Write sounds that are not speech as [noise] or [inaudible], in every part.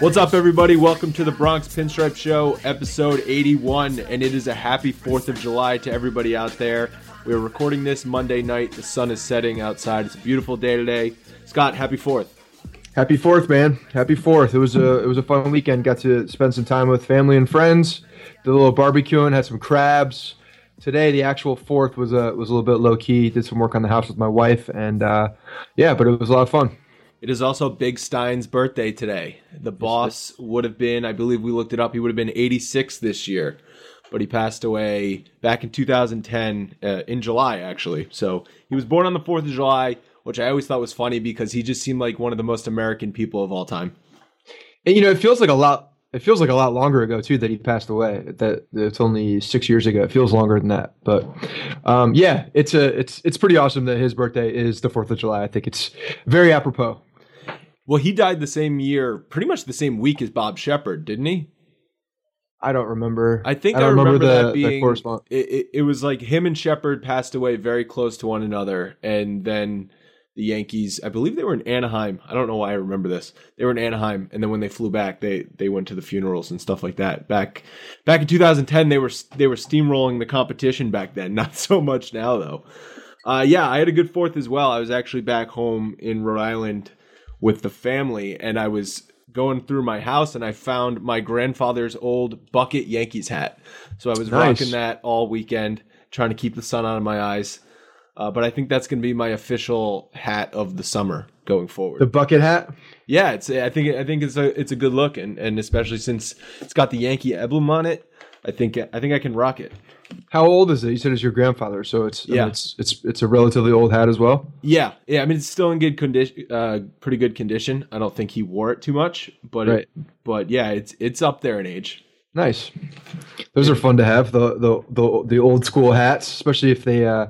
What's up, everybody? Welcome to the Bronx Pinstripe Show, episode 81, and it is a happy 4th of July to everybody out there. We are recording this Monday night. The sun is setting outside. It's a beautiful day today. Scott, happy 4th. Happy Fourth, man! Happy Fourth. It was a it was a fun weekend. Got to spend some time with family and friends. Did a little barbecuing. Had some crabs. Today, the actual Fourth was a was a little bit low key. Did some work on the house with my wife, and uh, yeah, but it was a lot of fun. It is also Big Stein's birthday today. The boss would have been, I believe we looked it up, he would have been 86 this year, but he passed away back in 2010, uh, in July, actually. So he was born on the 4th of July, which I always thought was funny because he just seemed like one of the most American people of all time. And you know, it feels like a lot. It feels like a lot longer ago too that he passed away. That it's only six years ago. It feels longer than that, but um, yeah, it's a it's it's pretty awesome that his birthday is the Fourth of July. I think it's very apropos. Well, he died the same year, pretty much the same week as Bob Sheppard, didn't he? I don't remember. I think I, don't remember, the, that being. the It, it, it was like him and Sheppard passed away very close to one another, and then the Yankees. I believe they were in Anaheim. I don't know why I remember this. They were in Anaheim, and then when they flew back, they they went to the funerals and stuff like that. Back back in 2010, they were they were steamrolling the competition back then. [laughs] Not so much now though. Uh, yeah, I had a good fourth as well. I was actually back home in Rhode Island with the family, and I was going through my house and I found my grandfather's old bucket Yankees hat. So I was Nice. rocking that all weekend, trying to keep the sun out of my eyes. Uh, but I think that's going to be my official hat of the summer going forward. the bucket hat. yeah, it's I think I think it's a it's a good look, and and especially since it's got the Yankee emblem on it, I think I think I can rock it. How old is it? You said it's your grandfather, so it's I mean, Yeah. it's it's it's a relatively old hat as well. Yeah, yeah. I mean, it's still in good condition, uh, pretty good condition. I don't think he wore it too much, but it- but yeah, it's it's up there in age. Nice. Those are fun to have the the the, the old school hats, especially if they uh,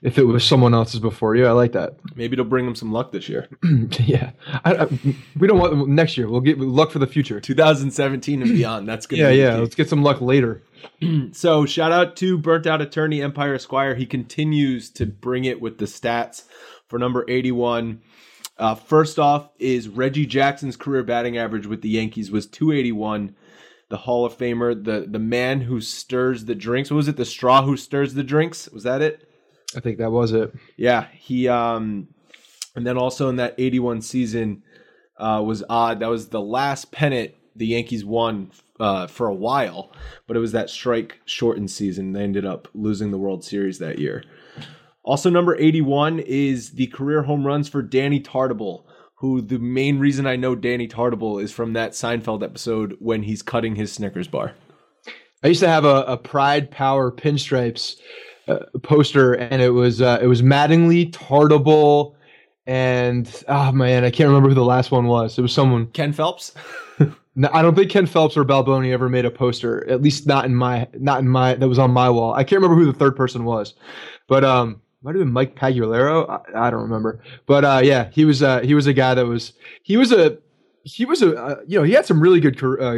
if it was someone else's before you. I like that. Maybe it'll bring him some luck this year. [clears throat] yeah, I, I, we don't want next year. We'll get luck for the future. 2017 and beyond. That's good. Yeah, yeah. Let's get some luck later. [clears throat] So shout out to burnt out attorney Empire Esquire. He continues to bring it with the stats for number 81. Uh, first off is Reggie Jackson's career batting average with the Yankees was 281. The Hall of Famer, the the man who stirs the drinks. What was it? The straw who stirs the drinks? Was that it? I think that was it. Yeah, he um and then also in that 81 season uh was odd. That was the last pennant the Yankees won uh for a while, but it was that strike shortened season. They ended up losing the World Series that year. Also number 81 is the career home runs for Danny Tartabull, who the main reason I know Danny Tartabull is from that Seinfeld episode when he's cutting his Snickers bar. I used to have a, a Pride Power pinstripes uh, poster, and it was uh, it was Mattingly, Tartabull, and oh man, I can't remember who the last one was. It was someone. Ken Phelps? [laughs] No, I don't think Ken Phelps or Balboni ever made a poster. At least not in my not in my that was on my wall. I can't remember who the third person was, but um, might have been Mike Pagliarulo. I, I don't remember, but uh, yeah, he was uh, he was a guy that was he was a he was a uh, you know he had some really good uh,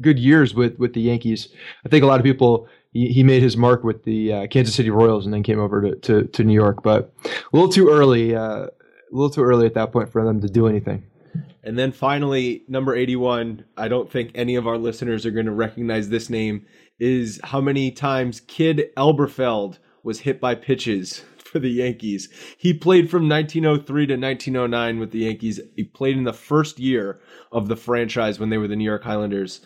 good years with with the Yankees. I think a lot of people he, he made his mark with the uh, Kansas City Royals and then came over to, to, to New York, but a little too early, uh, a little too early at that point for them to do anything. And then finally, number 81, I don't think any of our listeners are going to recognize this name, is how many times Kid Elberfeld was hit by pitches for the Yankees. He played from 1903 to 1909 with the Yankees. He played in the first year of the franchise when they were the New York Highlanders.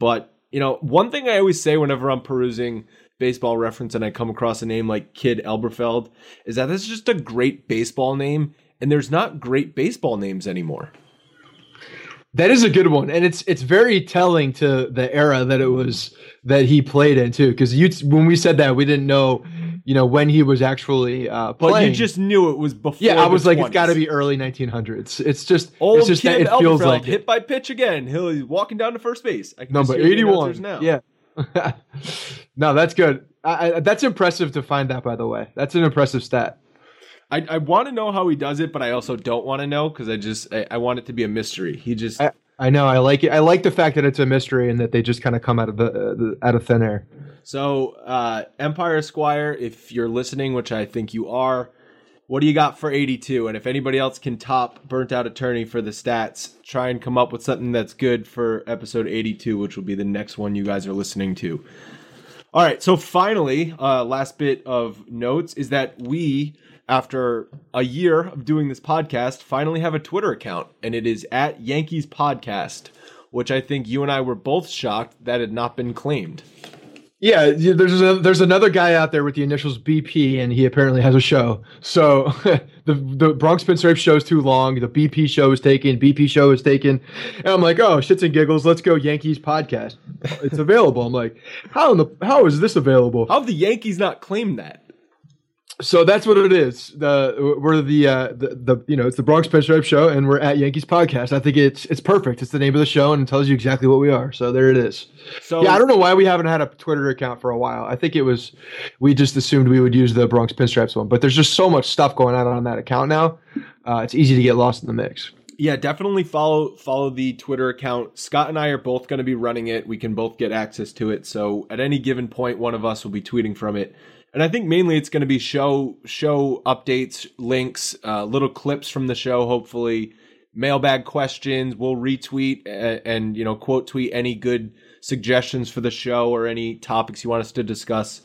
But, you know, one thing I always say whenever I'm perusing baseball reference and I come across a name like Kid Elberfeld is that this is just a great baseball name, and there's not great baseball names anymore. That is a good one, and it's it's very telling to the era that it was that he played in too. Because you, when we said that, we didn't know, you know, when he was actually uh, playing. But you just knew it was before. yeah, I was like, 20s. it's got to be early 1900s. It's just Old it's just kid that it feels like hit it. by pitch again. He'll, he's walking down to first base. Number just hear the announcers 81. Now. Yeah, [laughs] no, that's good. I, I, that's impressive to find that. By the way, that's an impressive stat. I, I want to know how he does it, but I also don't want to know because I just I, I want it to be a mystery. He just I, I know. I like it. I like the fact that it's a mystery and that they just kind of come out of the, uh, the out of thin air. so uh, Empire Squire, If you're listening, which I think you are, what do you got for 82? And if anybody else can top Burnt Out Attorney for the stats, try and come up with something that's good for episode 82, which will be the next one you guys are listening to. All right, so finally, uh, last bit of notes is that we, after a year of doing this podcast, finally have a Twitter account, and it is at Yankees Podcast, which I think you and I were both shocked that had not been claimed. Yeah, there's a, there's another guy out there with the initials BP, and he apparently has a show. So [laughs] the the Bronx Pinstripe show is too long. The BP show is taken. BP show is taken, and I'm like, oh, shits and giggles. Let's go Yankees podcast. It's available. I'm like, how in the how is this available? How have the Yankees not claimed that? So that's what it is. The we're the uh, the, the you know it's the Bronx Pinstripe show, and we're at Yankees podcast. I think it's it's perfect. It's the name of the show, and it tells you exactly what we are. So there it is. So Yeah, I don't know why we haven't had a Twitter account for a while. I think it was we just assumed we would use the Bronx Pinstripes one, but there's just so much stuff going on on that account now. Uh, it's easy to get lost in the mix. yeah, definitely follow follow the Twitter account. Scott and I are both going to be running it. We can both get access to it. So at any given point, one of us will be tweeting from it. And I think mainly it's going to be show show updates, links, uh, little clips from the show. Hopefully, mailbag questions. We'll retweet and, and you know quote tweet any good suggestions for the show or any topics you want us to discuss.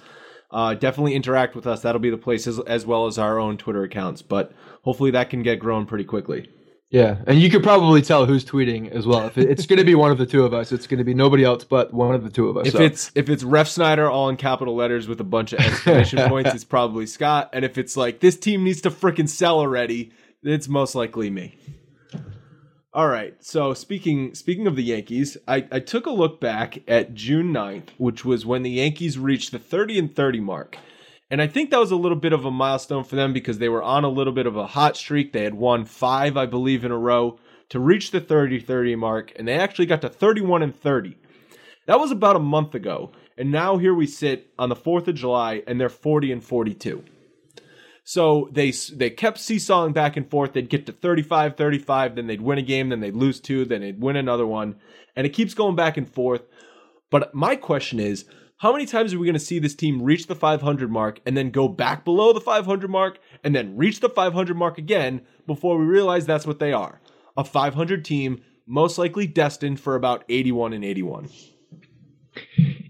Uh, definitely interact with us. That'll be the place as, as well as our own Twitter accounts. But hopefully that can get grown pretty quickly. Yeah, and you could probably tell who's tweeting as well. If it's going to be one of the two of us, it's going to be nobody else but one of the two of us. If So, it's if it's Refsnyder all in capital letters with a bunch of exclamation [laughs] points, it's probably Scott. And if it's like this team needs to freaking sell already, it's most likely me. All right. So speaking speaking of the Yankees, I, I took a look back at June 9th, which was when the Yankees reached the 30 and 30 mark. And I think that was a little bit of a milestone for them because they were on a little bit of a hot streak. They had won five, I believe, in a row to reach the 30 30 mark, and they actually got to 31 and 30. That was about a month ago. And now here we sit on the 4th of July, and they're 40 and 42. So they they kept seesawing back and forth. They'd get to 35, 35, then they'd win a game, then they'd lose two, then they'd win another one. And it keeps going back and forth. But my question is, how many times are we going to see this team reach the 500 mark and then go back below the 500 mark and then reach the 500 mark again before we realize that's what they are? A 500 team, most likely destined for about 81 and 81.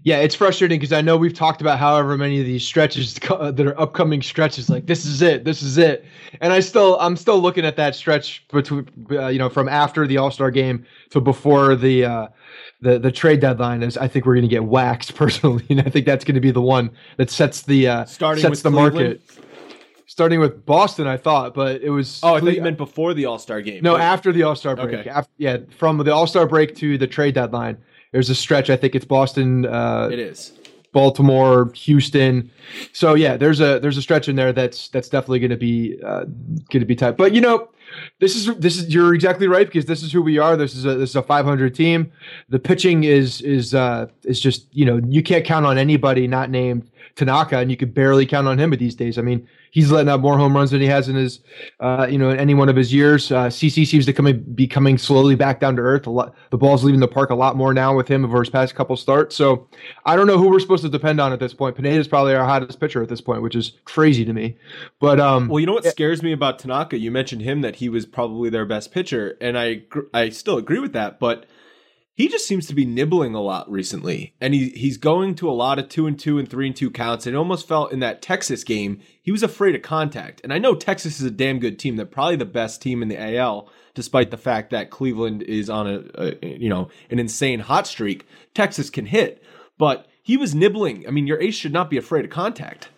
Yeah, it's frustrating because I know we've talked about however many of these stretches [laughs] that are upcoming stretches. Like this is it, this is it, and I still I'm still looking at that stretch between uh, you know from after the All Star game to before the uh, the the trade deadline. Is I think we're going to get waxed [laughs] personally, and I think that's going to be the one that sets the uh, Starting sets with the Cleveland? market. Starting with Boston, I thought, but it was Oh, I thought you meant before the All Star game. no But- after the All Star break. Okay. Af- yeah, from the All Star break to the trade deadline. There's a stretch. I think it's Boston. Uh, it is. Baltimore, Houston. So yeah, there's a there's a stretch in there that's that's definitely going to be uh, going to be tight. But you know, this is this is you're exactly right because this is who we are. This is a this is a 500 team. The pitching is is uh, is just you know you can't count on anybody not named Tanaka, and you could barely count on him these days. I mean, he's letting out more home runs than he has in his uh, you know in any one of his years. Uh, CC seems to come be coming slowly back down to earth. A lot, the ball's leaving the park a lot more now with him over his past couple starts. So I don't know who we're supposed to depend on at this point. Pineda's probably our hottest pitcher at this point, which is crazy to me. But um, Well, you know what scares me about Tanaka? You mentioned him that he was probably their best pitcher, and I gr- I still agree with that, but he just seems to be nibbling a lot recently, and he he's going to a lot of two and two and three and two counts. And it almost felt in that Texas game he was afraid of contact. And I know Texas is a damn good team; they're probably the best team in the AL, despite the fact that Cleveland is on a, a you know an insane hot streak. Texas can hit, but he was nibbling. I mean, your ace should not be afraid of contact.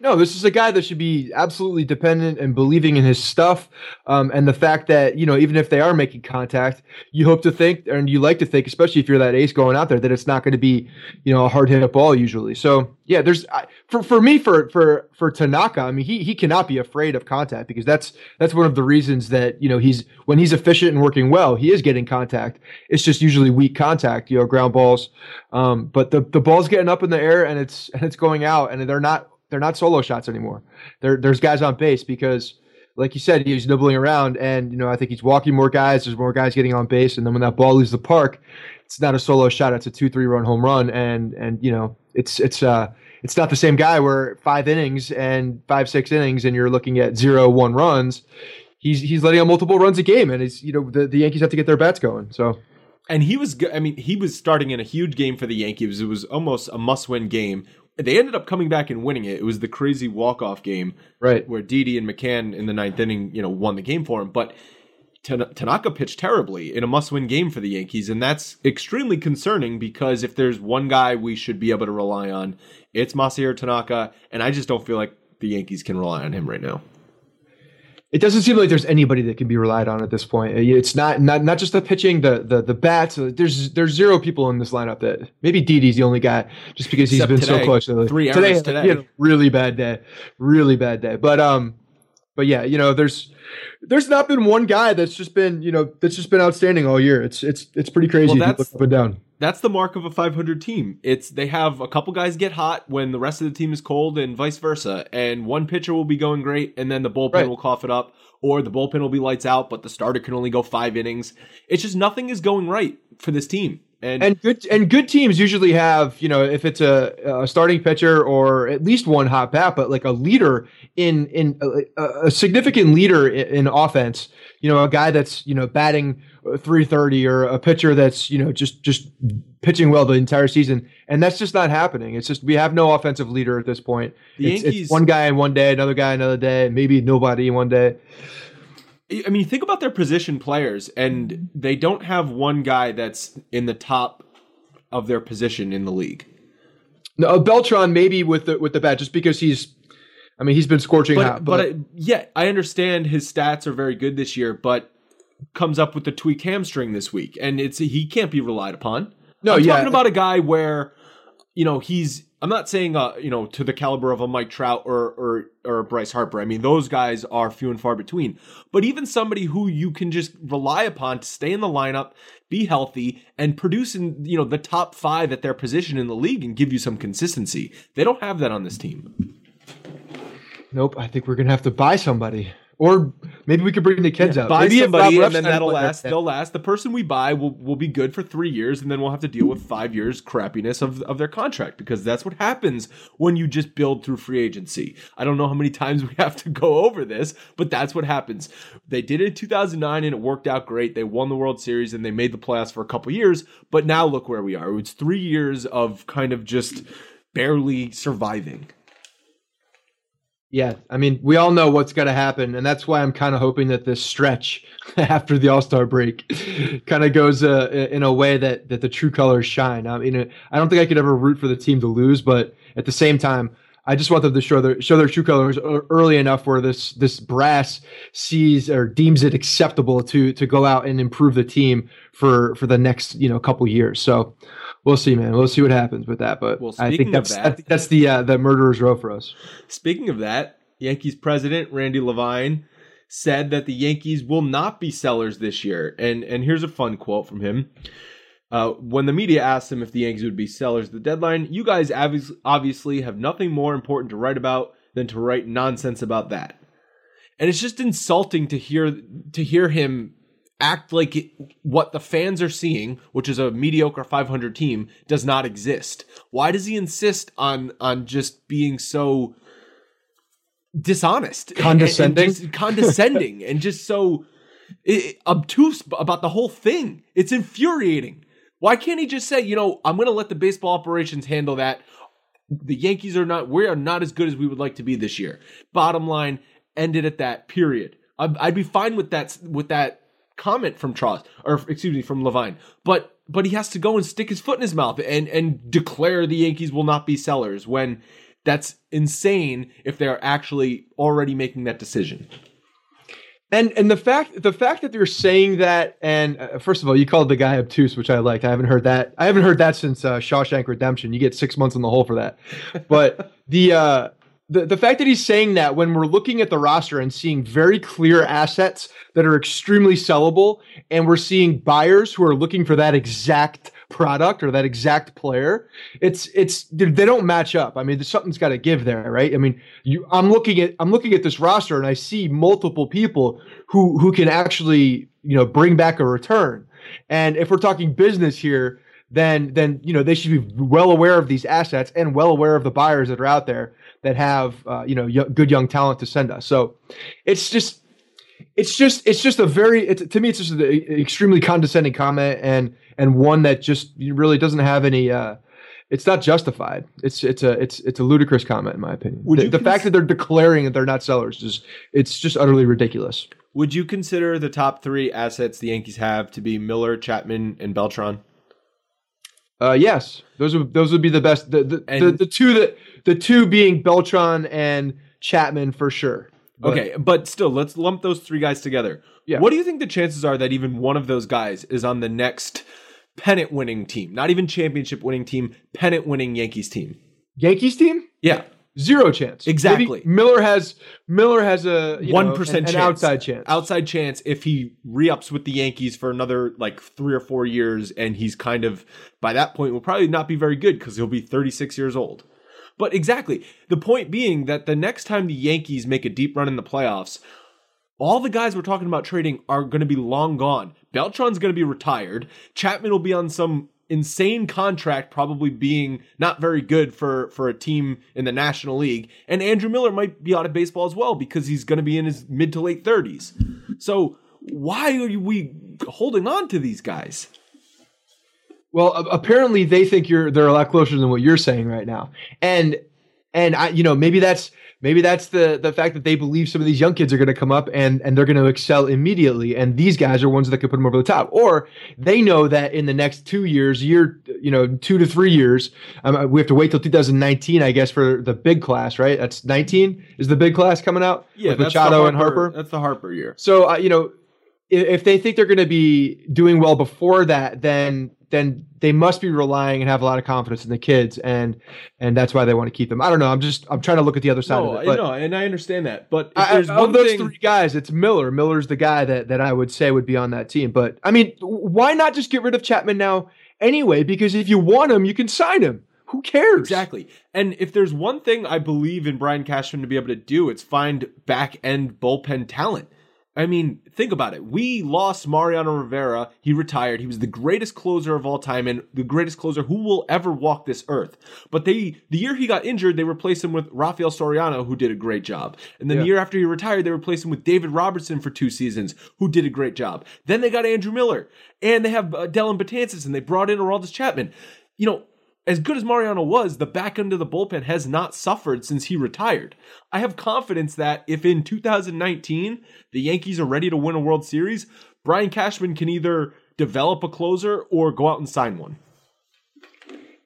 No, this is a guy that should be absolutely dependent and believing in his stuff. Um, and the fact that, you know, even if they are making contact, you hope to think, and you like to think, especially if you're that ace going out there, that it's not going to be, you know, a hard hit up ball usually. So, yeah, there's, I, for, for me, for, for, for Tanaka, I mean, he, he cannot be afraid of contact because that's, that's one of the reasons that, you know, he's, when he's efficient and working well, he is getting contact. It's just usually weak contact, you know, ground balls. Um, but the, the ball's getting up in the air and it's, and it's going out and they're not, they're not solo shots anymore. There, there's guys on base because, like you said, he's nibbling around, and you know I think he's walking more guys. There's more guys getting on base, and then when that ball leaves the park, it's not a solo shot. It's a two, three run home run, and and you know it's it's uh it's not the same guy where five innings and five six innings, and you're looking at zero one runs. He's he's letting out multiple runs a game, and it's you know the, the Yankees have to get their bats going. So And he was, I mean, he was starting in a huge game for the Yankees. It was almost a must win game. They ended up coming back and winning it. It was the crazy walk off game right, where Didi and McCann in the ninth inning, you know, won the game for him. But Tan- Tanaka pitched terribly in a must win game for the Yankees. And that's extremely concerning because if there's one guy we should be able to rely on, it's Masahiro Tanaka. And I just don't feel like the Yankees can rely on him right now. It doesn't seem like there's anybody that can be relied on at this point. It's not not not just the pitching, the the the bats. There's there's zero people in this lineup that maybe Didi's the only guy, just because he's Except been today. so close. Lately. Three today, errors today. He had a really bad day, really bad day. But um, but yeah, you know, there's there's not been one guy that's just been you know that's just been outstanding all year. It's it's it's pretty crazy. Well, that's- look up and down. That's the mark of a 500 team. It's they have a couple guys get hot when the rest of the team is cold, and vice versa. And one pitcher will be going great, and then the bullpen Right. will cough it up, or the bullpen will be lights out, but the starter can only go five innings. It's just nothing is going right for this team. And, And good and good teams usually have you know if it's a, a starting pitcher or at least one hot bat, but like a leader in in a, a significant leader in, in offense. You know, a guy that's you know batting 330 or a pitcher that's you know just just pitching well the entire season, and that's just not happening. It's just we have no offensive leader at this point. The It's, Yankees- it's one guy in one day, another guy another day, maybe nobody in one day. I mean, think about their position players, and they don't have one guy that's in the top of their position in the league. No, uh, Beltran maybe with the with the bat just because he's. I mean, he's been scorching But hot, but, I, yeah, I understand his stats are very good this year, but comes up with the tweaked hamstring this week, and it's he can't be relied upon. No, I'm yeah. talking about a guy where you know he's. I'm not saying uh you know to the caliber of a Mike Trout or or or Bryce Harper. I mean those guys are few and far between. But even somebody who you can just rely upon to stay in the lineup, be healthy, and produce in you know the top five at their position in the league and give you some consistency. They don't have that on this team. Nope, I think we're gonna have to buy somebody. Or maybe we could bring the kids out. buy maybe somebody and then that'll last. They'll last. The person we buy will will be good for three years, and then we'll have to deal with five years crappiness of of their contract because that's what happens when you just build through free agency. I don't know how many times we [laughs] have to go over this, but that's what happens. They did it in 2009 and it worked out great. They won the World Series and they made the playoffs for a couple years, but now look where we are. It's three years of kind of just barely surviving. Yeah, I mean, we all know what's going to happen, and that's why I'm kind of hoping that this stretch [laughs] after the All Star break [laughs] kind of goes uh, in a way that that the true colors shine. I mean, I don't think I could ever root for the team to lose, but at the same time, I just want them to show their show their true colors early enough where this this brass sees or deems it acceptable to to go out and improve the team for for the next you know couple years. So we'll see, man. We'll see what happens with that. But Well, I think that's that- I think that's the uh, the murderer's row for us. Speaking of that, Yankees president Randy Levine said that the Yankees will not be sellers this year. And and here's a fun quote from him. Uh, when the media asked him if the Yankees would be sellers at the deadline, you guys obvious- obviously have nothing more important to write about than to write nonsense about that. And it's just insulting to hear to hear him act like it, what the fans are seeing, which is a mediocre 500 team, does not exist. Why does he insist on on just being so dishonest, [laughs] Condescending? and just condescending, and just so i- obtuse about the whole thing? It's infuriating. Why can't he just say, you know, I'm going to let the baseball operations handle that. The Yankees are not, we are not as good as we would like to be this year. Bottom line, end it at that. Period. I'd, I'd be fine with that with that comment from Trost, or excuse me, from Levine. But but he has to go and stick his foot in his mouth and and declare the Yankees will not be sellers when that's insane if they're actually already making that decision. And and the fact the fact that they're saying that, and uh, first of all, you called the guy obtuse, which I liked. I haven't heard that. I haven't heard that since uh, Shawshank Redemption. You get six months in the hole for that. But the uh, the the fact that he's saying that when we're looking at the roster and seeing very clear assets that are extremely sellable, and we're seeing buyers who are looking for that exact product or that exact player, it's it's they don't match up. I mean, something's got to give there, right? I mean, you I'm looking at I'm looking at this roster and I see multiple people who who can actually you know bring back a return. And if we're talking business here, then then you know they should be well aware of these assets and well aware of the buyers that are out there that have uh, you know y- good young talent to send us. So it's just it's just it's just a very it's, to me it's just an extremely condescending comment and and one that just really doesn't have any uh it's not justified it's it's a it's it's a ludicrous comment in my opinion Would the, the cons- fact that they're declaring that they're not sellers is it's just utterly ridiculous Would you consider the top three assets the Yankees have to be Miller, Chapman, and Beltran? Uh yes those would those would be the best the the, the, the two that the two being beltran and chapman for sure But- okay, but still, let's lump those three guys together. Yeah. What do you think the chances are that even one of those guys is on the next pennant winning team? Not even championship winning team, pennant winning Yankees team. yankees team Yeah. Zero chance Exactly. Maybe miller has miller has a One an, percent an chance, outside chance outside chance if he re-ups with the Yankees for another like three or four years, and he's kind of by that point will probably not be very good because he'll be 36 years old. But exactly the point being that the next time the Yankees make a deep run in the playoffs, all the guys we're talking about trading are going to be long gone. Beltran's going to be retired. Chapman will be on some insane contract, probably being not very good for for a team in the National League. And Andrew Miller might be out of baseball as well because he's going to be in his mid to late thirties. So why are we holding on to these guys? Well, apparently they think you're they're a lot closer than what you're saying right now, and and I you know maybe that's maybe that's the the fact that they believe some of these young kids are going to come up and and they're going to excel immediately, and these guys are ones that could put them over the top, or they know that in the next two years, year you know two to three years, um, we have to wait till 2019, I guess, for the big class, right? That's 19 is the big class coming out with that's the Machado and Harper. That's the Harper year. So uh, you know, if, if they think they're going to be doing well before that, then then they must be relying and have a lot of confidence in the kids, and and that's why they want to keep them. I don't know. I'm just I'm trying to look at the other side No, of it. But know, and I understand that. But if I, there's of those thing, three guys, it's Miller. Miller's the guy that that I would say would be on that team. But I mean, why not just get rid of Chapman now anyway? Because if you want him, you can sign him. Who cares? Exactly. And if there's one thing I believe in Brian Cashman to be able to do, it's find back end bullpen talent. I mean, think about it. We lost Mariano Rivera. He retired. He was the greatest closer of all time and the greatest closer who will ever walk this earth. But they, the year he got injured, they replaced him with Rafael Soriano, who did a great job. And then Yeah. the year after he retired, they replaced him with David Robertson for two seasons, who did a great job. Then they got Andrew Miller, and they have uh, Dellin Betances, and they brought in Aroldis Chapman. You know, as good as Mariano was, the back end of the bullpen has not suffered since he retired. I have confidence that if in 2019 the Yankees are ready to win a World Series, Brian Cashman can either develop a closer or go out and sign one.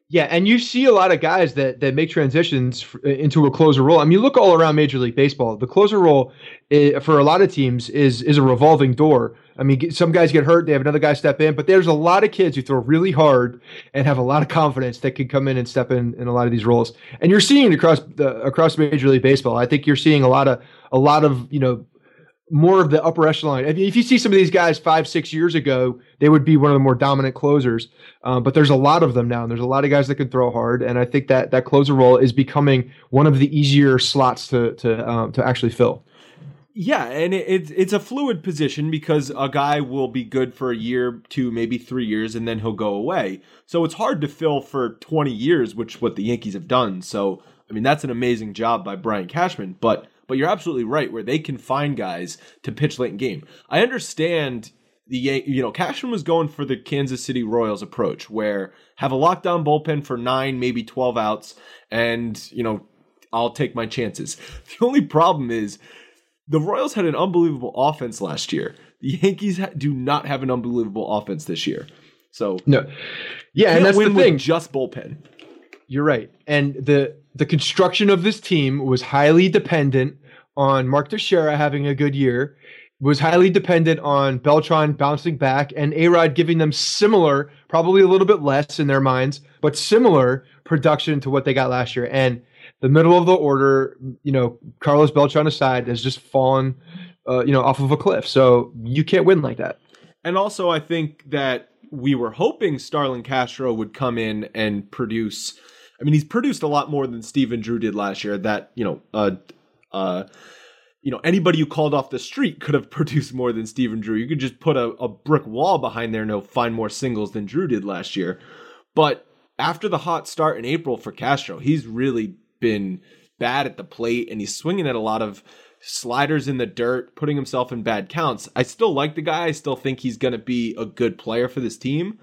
Yeah, and you see a lot of guys that that make transitions f- into a closer role. I mean, look all around Major League Baseball. The closer role i for a lot of teams is is a revolving door. I mean, some guys get hurt, they have another guy step in, but there's a lot of kids who throw really hard and have a lot of confidence that can come in and step in in a lot of these roles. And you're seeing across the across Major League Baseball. I think you're seeing a lot of a lot of you know more of the upper echelon. If if you see some of these guys five, six years ago, they would be one of the more dominant closers. Um, but there's a lot of them now, and there's a lot of guys that can throw hard. And I think that that closer role is becoming one of the easier slots to to um, to actually fill. Yeah, and it, it's it's a fluid position because a guy will be good for a year, two, maybe three years, and then he'll go away. So it's hard to fill for 20 years, which what the Yankees have done. So I mean, that's an amazing job by Brian Cashman. But but you're absolutely right, where they can find guys to pitch late in game. I understand the you know Cashman was going for the Kansas City Royals approach, where have a lockdown bullpen for nine, maybe 12 outs, and you know I'll take my chances. [laughs] The only problem is the Royals had an unbelievable offense last year. The Yankees ha- do not have an unbelievable offense this year. So No, yeah, and that's the thing. just bullpen. You're right. And the the construction of this team was highly dependent on Mark Teixeira having a good year, was highly dependent on Beltran bouncing back and A-Rod giving them similar, probably a little bit less in their minds, but similar production to what they got last year. And the middle of the order, you know, Carlos Beltran aside, has just fallen, uh, you know, off of a cliff. So you can't win like that. And also, I think that we were hoping Starlin Castro would come in and produce. I mean, he's produced a lot more than Stephen Drew did last year. That you know, uh, uh, you know, anybody you called off the street could have [laughs] produced more than Stephen Drew. You could just put a, a brick wall behind there and he'll find more singles than Drew did last year. But after the hot start in April for Castro, he's really been bad at the plate and he's swinging at a lot of sliders in the dirt, putting himself in bad counts. I still like the guy. I still think he's going to be a good player for this team.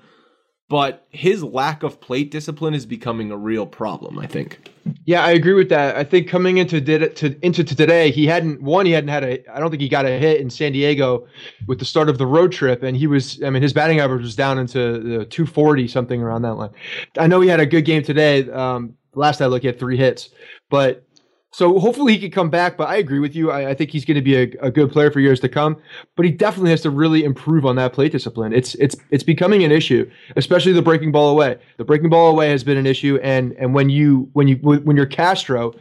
But his lack of plate discipline is becoming a real problem, I think. Yeah, I agree with that. I think coming into did to into to today, he hadn't one. He hadn't had a. I don't think he got a hit in San Diego with the start of the road trip, and he was. I mean, his batting average was down into the 240 something around that line. I know he had a good game today. Um, last I he had three hits, but so hopefully he could come back. But I agree with you. I, I think he's going to be a, a good player for years to come. But he definitely has to really improve on that plate discipline. It's it's it's becoming an issue, especially the breaking ball away. The breaking ball away has been an issue, and and when you when you when you're Castro,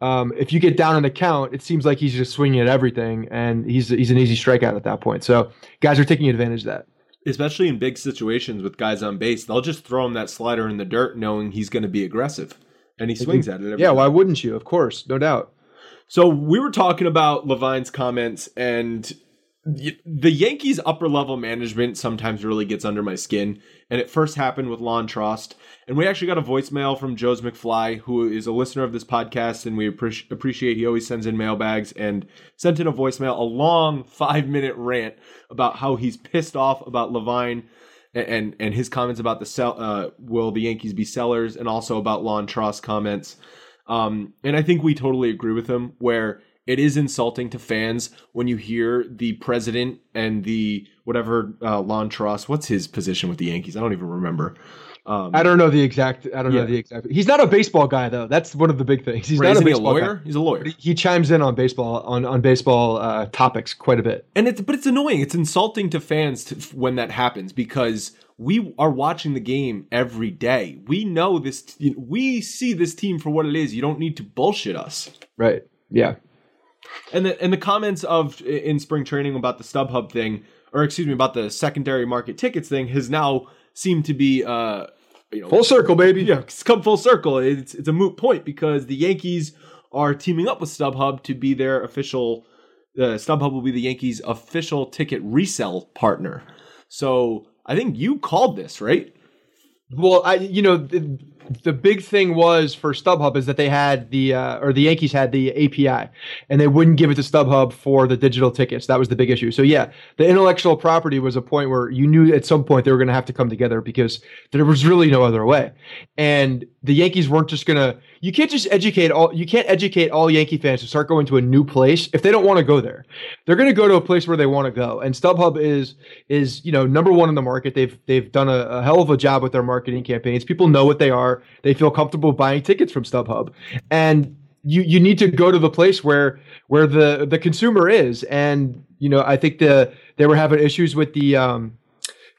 um, if you get down in the count, it seems like he's just swinging at everything, and he's he's an easy strikeout at that point. So guys are taking advantage of that. Especially in big situations with guys on base, they'll just throw him that slider in the dirt knowing he's going to be aggressive. And he swings at it. Every Yeah, why wouldn't you? Of course, no doubt. So we were talking about Levine's comments, and the Yankees' upper level management sometimes really gets under my skin. And it first happened with Lonn Trost, and we actually got a voicemail from Joe's McFly, who is a listener of this podcast, and we appreci- appreciate he always sends in mailbags and sent in a voicemail, a long five minute rant about how he's pissed off about Levine and and, his comments about the sell uh, will the Yankees be sellers, and also about Lonn Trost comments. Um, and I think we totally agree with him where it is insulting to fans when you hear the president and the whatever uh, Lonn Trost, what's his position with the Yankees? I don't even remember. Um, I don't know the exact. I don't Yeah. know the exact. He's not a baseball guy though. That's one of the big things. He's right, not a isn't he a baseball lawyer? guy. He's a lawyer. He- he chimes in on baseball on on baseball uh, topics quite a bit. and it's but it's annoying. It's insulting to fans to, when that happens because we are watching the game every day. We know this. We see this team for what it is. You don't need to bullshit us. Right. Yeah. And the and the comments of in spring training about the StubHub thing, or excuse me, about the secondary market tickets thing, has now seemed to be uh, you know, Full circle, baby. yeah, it's come full circle. It's it's a moot point because the Yankees are teaming up with StubHub to be their official. Uh, StubHub will be the Yankees' official ticket resell partner. So I think you called this right. Well, I you know the, big thing was for StubHub is that they had the uh, or the Yankees had the API, and they wouldn't give it to StubHub for the digital tickets. That was the big issue. So yeah, the intellectual property was a point where you knew at some point they were going to have to come together because there was really no other way, and the Yankees weren't just gonna. You can't just educate all. You can't educate all Yankee fans to start going to a new place if they don't want to go there. They're going to go to a place where they want to go, and StubHub is is you know number one in the market. They've they've done a, a hell of a job with their marketing campaigns. People know what they are. They feel comfortable buying tickets from StubHub, and you you need to go to the place where where the the consumer is. And you know I think the they were having issues with the um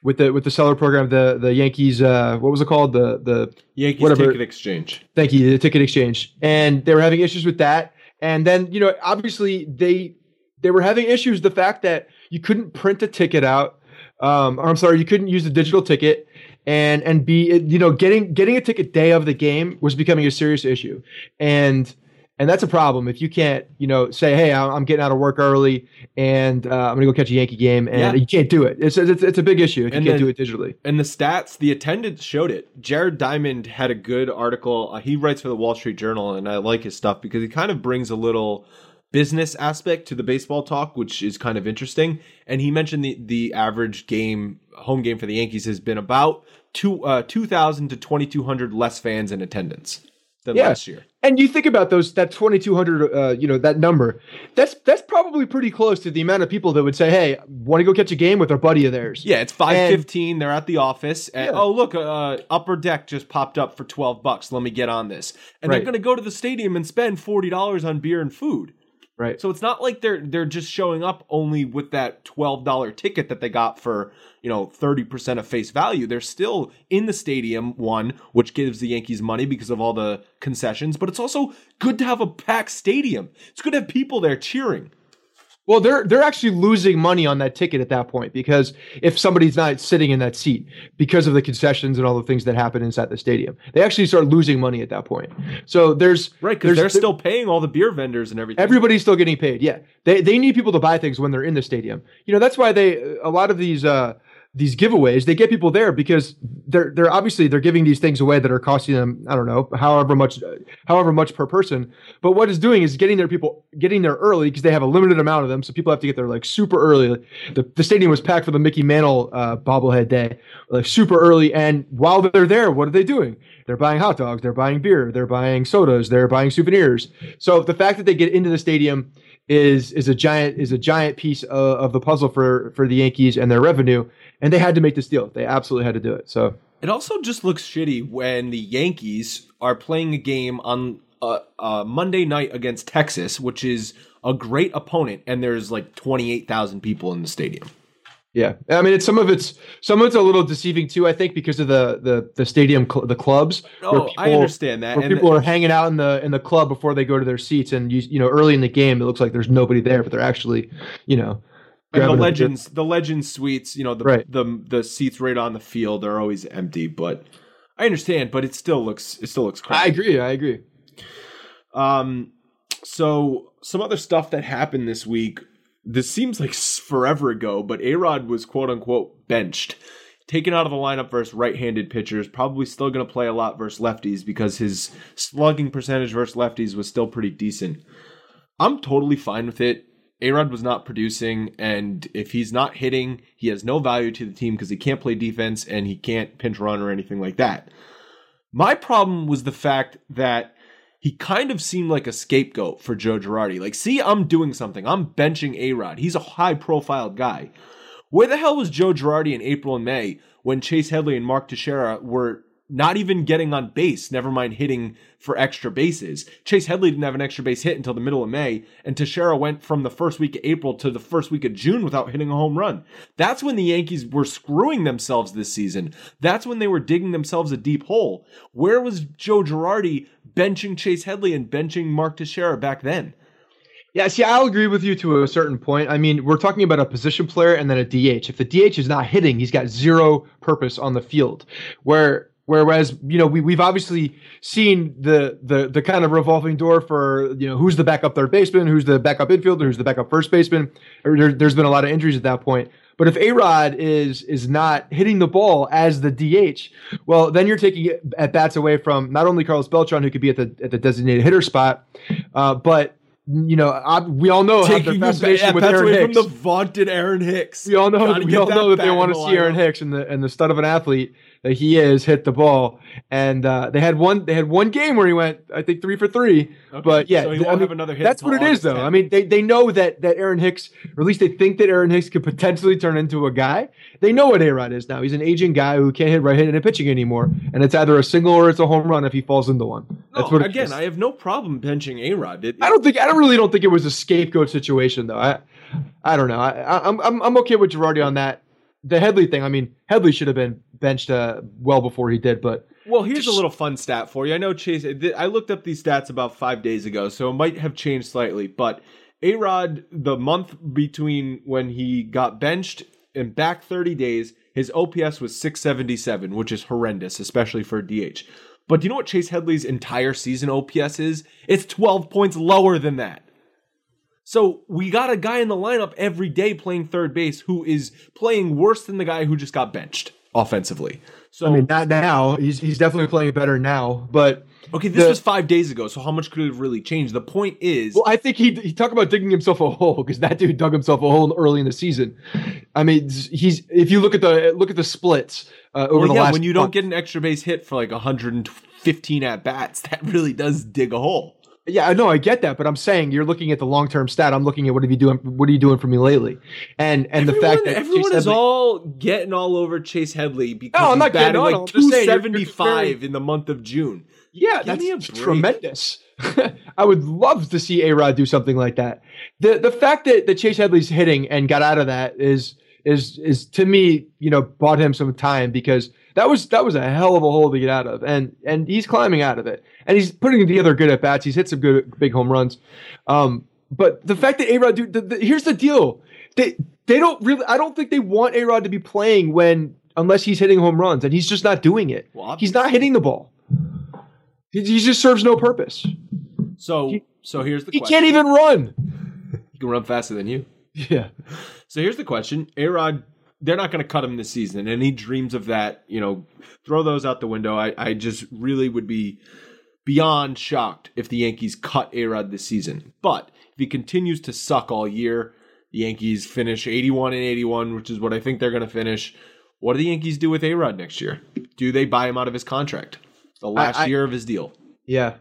with the with the seller program. The the Yankees uh what was it called the the Yankees Whatever. ticket exchange. Thank you, the ticket exchange. And they were having issues with that. And then, you know, obviously they they were having issues the fact that you couldn't print a ticket out. Um, or I'm sorry, you couldn't use the digital ticket and and be you know getting getting a ticket day of the game was becoming a serious issue. And and that's a problem if you can't, you know, say, "Hey, I'm I'm getting out of work early, and uh, I'm gonna go catch a Yankee game," and Yeah. you can't do it. It's, it's it's a big issue if And you can't then- do it digitally. And the stats, the attendance showed it. Jared Diamond had a good article. Uh, he writes for the Wall Street Journal, and I like his stuff because he kind of brings a little business aspect to the baseball talk, which is kind of interesting. And he mentioned the the average game, home game for the Yankees, has been about two uh, two thousand to twenty two hundred less fans in attendance than Yeah. last year. And you think about those that 2200 uh, you know that number. That's that's probably pretty close to the amount of people that would say, "Hey, want to go catch a game with a buddy of theirs." Yeah, it's five fifteen. They're at the office, and Yeah. oh look, uh, upper deck just popped up for twelve bucks. Let me get on this, and Right. they're going to go to the stadium and spend forty dollars on beer and food. Right. So it's not like they're they're just showing up only with that twelve dollar ticket that they got for you know thirty percent of face value. They're still in the stadium, one which gives the Yankees money because of all the concessions, but it's also good to have a packed stadium. It's good to have people there cheering. Well, they're they're actually losing money on that ticket at that point because if somebody's not sitting in that seat because of the concessions and all the things that happen inside the stadium, they actually start losing money at that point. So there's Right, because there's- they're still paying all the beer vendors and everything. Everybody's still getting paid. Yeah, they they need people to buy things when they're in the stadium. You know that's why they a lot of these uh, these giveaways they get people there because they're they're obviously they're giving these things away that are costing them I don't know however much however much per person. But what it's doing is getting their people getting there early because they have a limited amount of them, so people have to get there like super early. The the stadium was packed for the Mickey Mantle uh, bobblehead day, like super early. And while they're there, what are they doing? They're buying hot dogs, they're buying beer, they're buying sodas, they're buying souvenirs. So the fact that they get into the stadium is is a giant is a giant piece of, of the puzzle for for the Yankees and their revenue. And they had to make this deal. They absolutely had to do it. So It also just looks shitty when the Yankees are playing a game on uh, uh, Monday night against Texas, which is a great opponent, and there's like 28,000 people in the stadium. yeah, I mean, it's some of it's some of it's a little deceiving too. I think because of the the the stadium cl- the clubs. Oh, I understand that. Where and people the- are hanging out in the in the club before they go to their seats, and you you know early in the game it looks like there's nobody there, but they're actually you know. And the legends, the legends suites, you know, the, Right. the the seats right on the field are always empty. But I understand, but it still looks it still looks crappy. I agree. I agree. Um, so some other stuff that happened this week. This seems like forever ago, but Arod was quote unquote benched, taken out of the lineup versus right-handed pitchers. Probably still going to play a lot versus lefties because his slugging percentage versus lefties was still pretty decent. I'm totally fine with it. A Rod was not producing, and if he's not hitting, he has no value to the team because he can't play defense and he can't pinch run or anything like that. My problem was the fact that he kind of seemed like a scapegoat for Joe Girardi. Like, see, I'm doing something. I'm benching Arod. He's a high profile guy. Where the hell was Joe Girardi in April and May when Chase Headley and Mark Teixeira were not even getting on base, never mind hitting for extra bases? Chase Headley didn't have an extra base hit until the middle of May, and Teixeira went from the first week of April to the first week of June without hitting a home run. That's when the Yankees were screwing themselves this season. That's when they were digging themselves a deep hole. Where was Joe Girardi benching Chase Headley and benching Mark Teixeira back then? Yeah, see, I'll agree with you to a certain point. I mean, we're talking about a position player and then a DH. If the DH is not hitting, he's got zero purpose on the field. Where Whereas, you know, we, we've obviously seen the, the the kind of revolving door for, you know, who's the backup third baseman, who's the backup infielder, who's the backup first baseman. There, there's been a lot of injuries at that point. But if Arod is is not hitting the ball as the DH, well, then you're taking at bats away from not only Carlos Beltran, who could be at the at the designated hitter spot, uh, but you know, I, we all know how the fascination with Aaron Hicks. from the vaunted Aaron Hicks. We all know. We all know that they want to see Aaron Hicks and the and the stud of an athlete that he is hit the ball. And uh, they had one. They had one game where he went, I think, three for three. Okay. But yeah, so I mean, another hit. That's what it is, though. 10. I mean, they, they know that that Aaron Hicks, or at least they think that Aaron Hicks could potentially turn into a guy. They know what Arod is now. He's an aging guy who can't hit right-handed pitching anymore, and it's either a single or it's a home run if he falls into one. That's no, what again. Is. I have no problem benching Arod. It, I don't think. I don't really don't think it was a scapegoat situation, though. I I don't know. I, I'm I'm I'm okay with Girardi on that the Headley thing, I mean, Headley should have been benched uh, well before he did, but. Well, here's a little fun stat for you. I know Chase, I looked up these stats about five days ago, so it might have changed slightly, but A Rod, the month between when he got benched and back 30 days, his OPS was 677, which is horrendous, especially for a DH. But do you know what Chase Headley's entire season OPS is? It's 12 points lower than that. So we got a guy in the lineup every day playing third base who is playing worse than the guy who just got benched offensively. So I mean, not now. He's he's definitely playing better now, but okay, this the, was five days ago. So how much could it have really changed? The point is, well, I think he he talked about digging himself a hole because that dude dug himself a hole early in the season. I mean, he's if you look at the look at the splits uh, over well, the yeah, last when you month. don't get an extra base hit for like 115 at bats, [laughs] that really does dig a hole. Yeah, I know, I get that, but I'm saying you're looking at the long term stat. I'm looking at what have you doing? What are you doing for me lately? And and everyone, the fact that everyone is all getting all over Chase Headley because no, I'm not getting like 275 in the month of June. Yeah, Give that's tremendous. [laughs] I would love to see A Rod do something like that. The the fact that, that Chase Headley's hitting and got out of that is is is to me, you know, bought him some time because that was that was a hell of a hole to get out of, and and he's climbing out of it, and he's putting together good at bats. He's hit some good big home runs. Um, but the fact that A Rod, dude, the, the, here's the deal: they they don't really. I don't think they want A Rod to be playing when unless he's hitting home runs, and he's just not doing it. Well, he's not hitting the ball. He, he, just serves no purpose. So he, so here's the. Question. He question. can't even run. He can run faster than you. [laughs] Yeah. So here's the question: A Rod they're not going to cut him this season. And he dreams of that, you know, throw those out the window. I, I just really would be beyond shocked if the Yankees cut Arod this season. But if he continues to suck all year, the Yankees finish 81 and 81, which is what I think they're going to finish. What do the Yankees do with Arod next year? Do they buy him out of his contract? The last I, I, year of his deal. Yeah.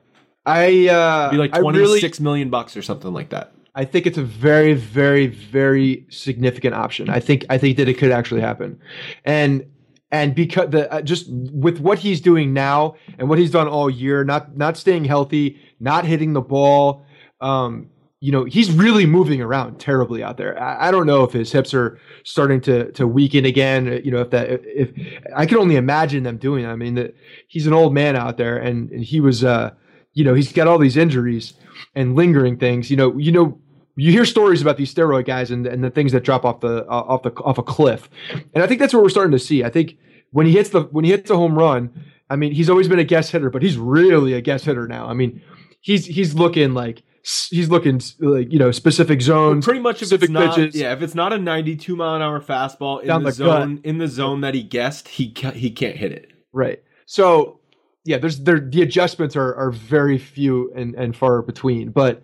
I uh It'd be like twenty really, six million bucks or something like that. I think it's a very, very, very significant option. I think I think that it could actually happen, and and because the uh, just with what he's doing now and what he's done all year, not not staying healthy, not hitting the ball, um, you know, he's really moving around terribly out there. I, I, don't know if his hips are starting to to weaken again. Uh, you know, if that if, if I can only imagine them doing. That. I mean, that he's an old man out there, and, and he was. Uh, you know he's got all these injuries and lingering things. You know, you know, you hear stories about these steroid guys and, and the things that drop off the uh, off the off a cliff, and I think that's what we're starting to see. I think when he hits the when he hits a home run, I mean, he's always been a guess hitter, but he's really a guess hitter now. I mean, he's he's looking like he's looking like you know specific zones. Pretty much if it's not pitches. yeah if it's not a 92 mile an hour fastball in Down the, the zone in the zone that he guessed he he can't hit it. Right. So yeah, there's there the adjustments are are very few and and far between. But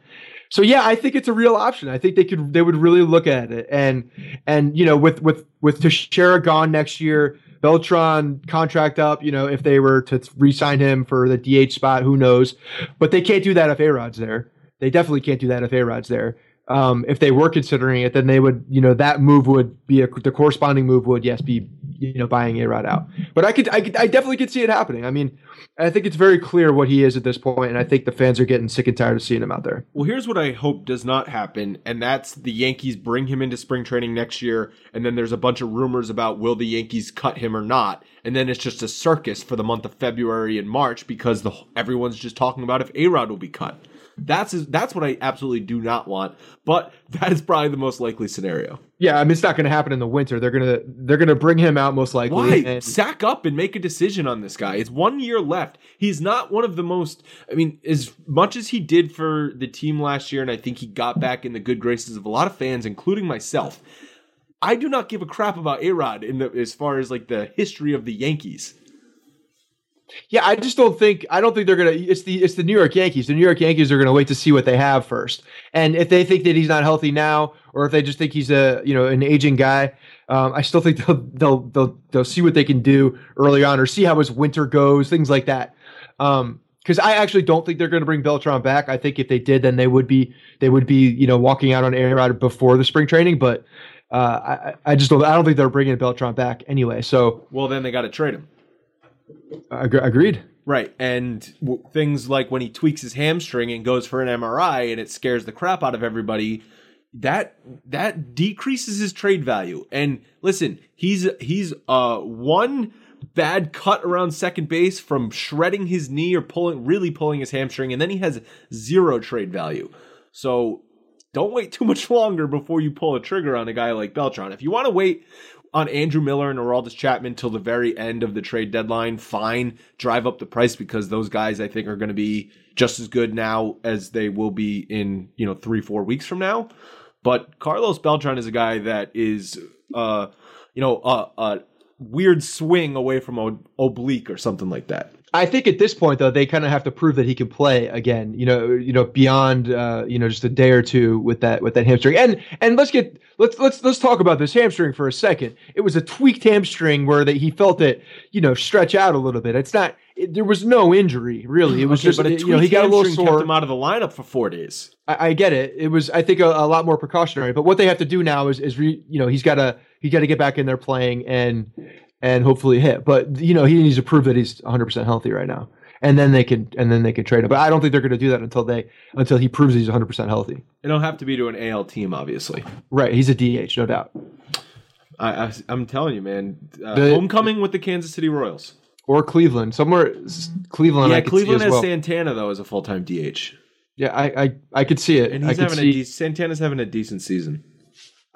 so yeah, I think it's a real option. I think they could they would really look at it and and you know with with with Teixeira gone next year, Beltran contract up. You know if they were to re-sign him for the DH spot, who knows? But they can't do that if Arod's there. They definitely can't do that if Arod's there. Um, if they were considering it, then they would, you know, that move would be a, the corresponding move would yes be you know buying A Rod out. But I could, I could, I definitely could see it happening. I mean, I think it's very clear what he is at this point, and I think the fans are getting sick and tired of seeing him out there. Well, here's what I hope does not happen, and that's the Yankees bring him into spring training next year, and then there's a bunch of rumors about will the Yankees cut him or not, and then it's just a circus for the month of February and March because the everyone's just talking about if A Rod will be cut. That's that's what I absolutely do not want. But [laughs] that is probably the most likely scenario. Yeah, I mean it's not going to happen in the winter. They're gonna they're gonna bring him out most likely. Why and- sack up and make a decision on this guy? It's one year left. He's not one of the most. I mean, as much as he did for the team last year, and I think he got back in the good graces of a lot of fans, including myself. I do not give a crap about A Rod in the as far as like the history of the Yankees. Yeah, I just don't think I don't think they're gonna. It's the it's the New York Yankees. The New York Yankees are gonna wait to see what they have first, and if they think that he's not healthy now, or if they just think he's a you know an aging guy, um, I still think they'll they'll they'll they'll see what they can do early on, or see how his winter goes, things like that. Um, because I actually don't think they're going to bring Beltran back. I think if they did, then they would be they would be you know walking out on A Rod before the spring training. But uh, I I just don't I don't think they're bringing Beltran back anyway. So Well, then they got to trade him. Ag- agreed. Right. And w- things like when he tweaks his hamstring and goes for an MRI and it scares the crap out of everybody, that that decreases his trade value. And listen, he's he's uh one bad cut around second base from shredding his knee or pulling really pulling his hamstring and then he has zero trade value. So don't wait too much longer before you pull a trigger on a guy like Beltran. If you want to wait on Andrew Miller and Aroldis Chapman till the very end of the trade deadline, fine. Drive up the price because those guys I think are going to be just as good now as they will be in, you know, three, four weeks from now. But Carlos Beltran is a guy that is, uh, you know, a, a weird swing away from oblique or something like that. I think at this point though they kind of have to prove that he can play again. You know, you know beyond uh, you know just a day or two with that with that hamstring. And and let's get let's let's let's talk about this hamstring for a second. It was a tweaked hamstring where that he felt it you know stretch out a little bit. It's not it, there was no injury really. It was Okay, just but a you know he got a little hamstring kept sore. him out of the lineup for four days. I, I get it. It was I think a, a lot more precautionary. But what they have to do now is is re, you know he's got to he got to get back in there playing and and hopefully hit. But you know he needs to prove that he's 100 percent healthy right now. And then they can and then they can trade him. But I don't think they're going to do that until they until he proves he's 100 percent healthy. It'll have to be to an AL team, obviously. Right, he's a DH, no doubt. I, I'm telling you, man. Uh, The- homecoming with the Kansas City Royals. Or Cleveland, somewhere Cleveland. yeah, I Cleveland has well. Santana though as a full time DH, Yeah, I, I I could see it. and he's having see. a de- Santana's having a decent season.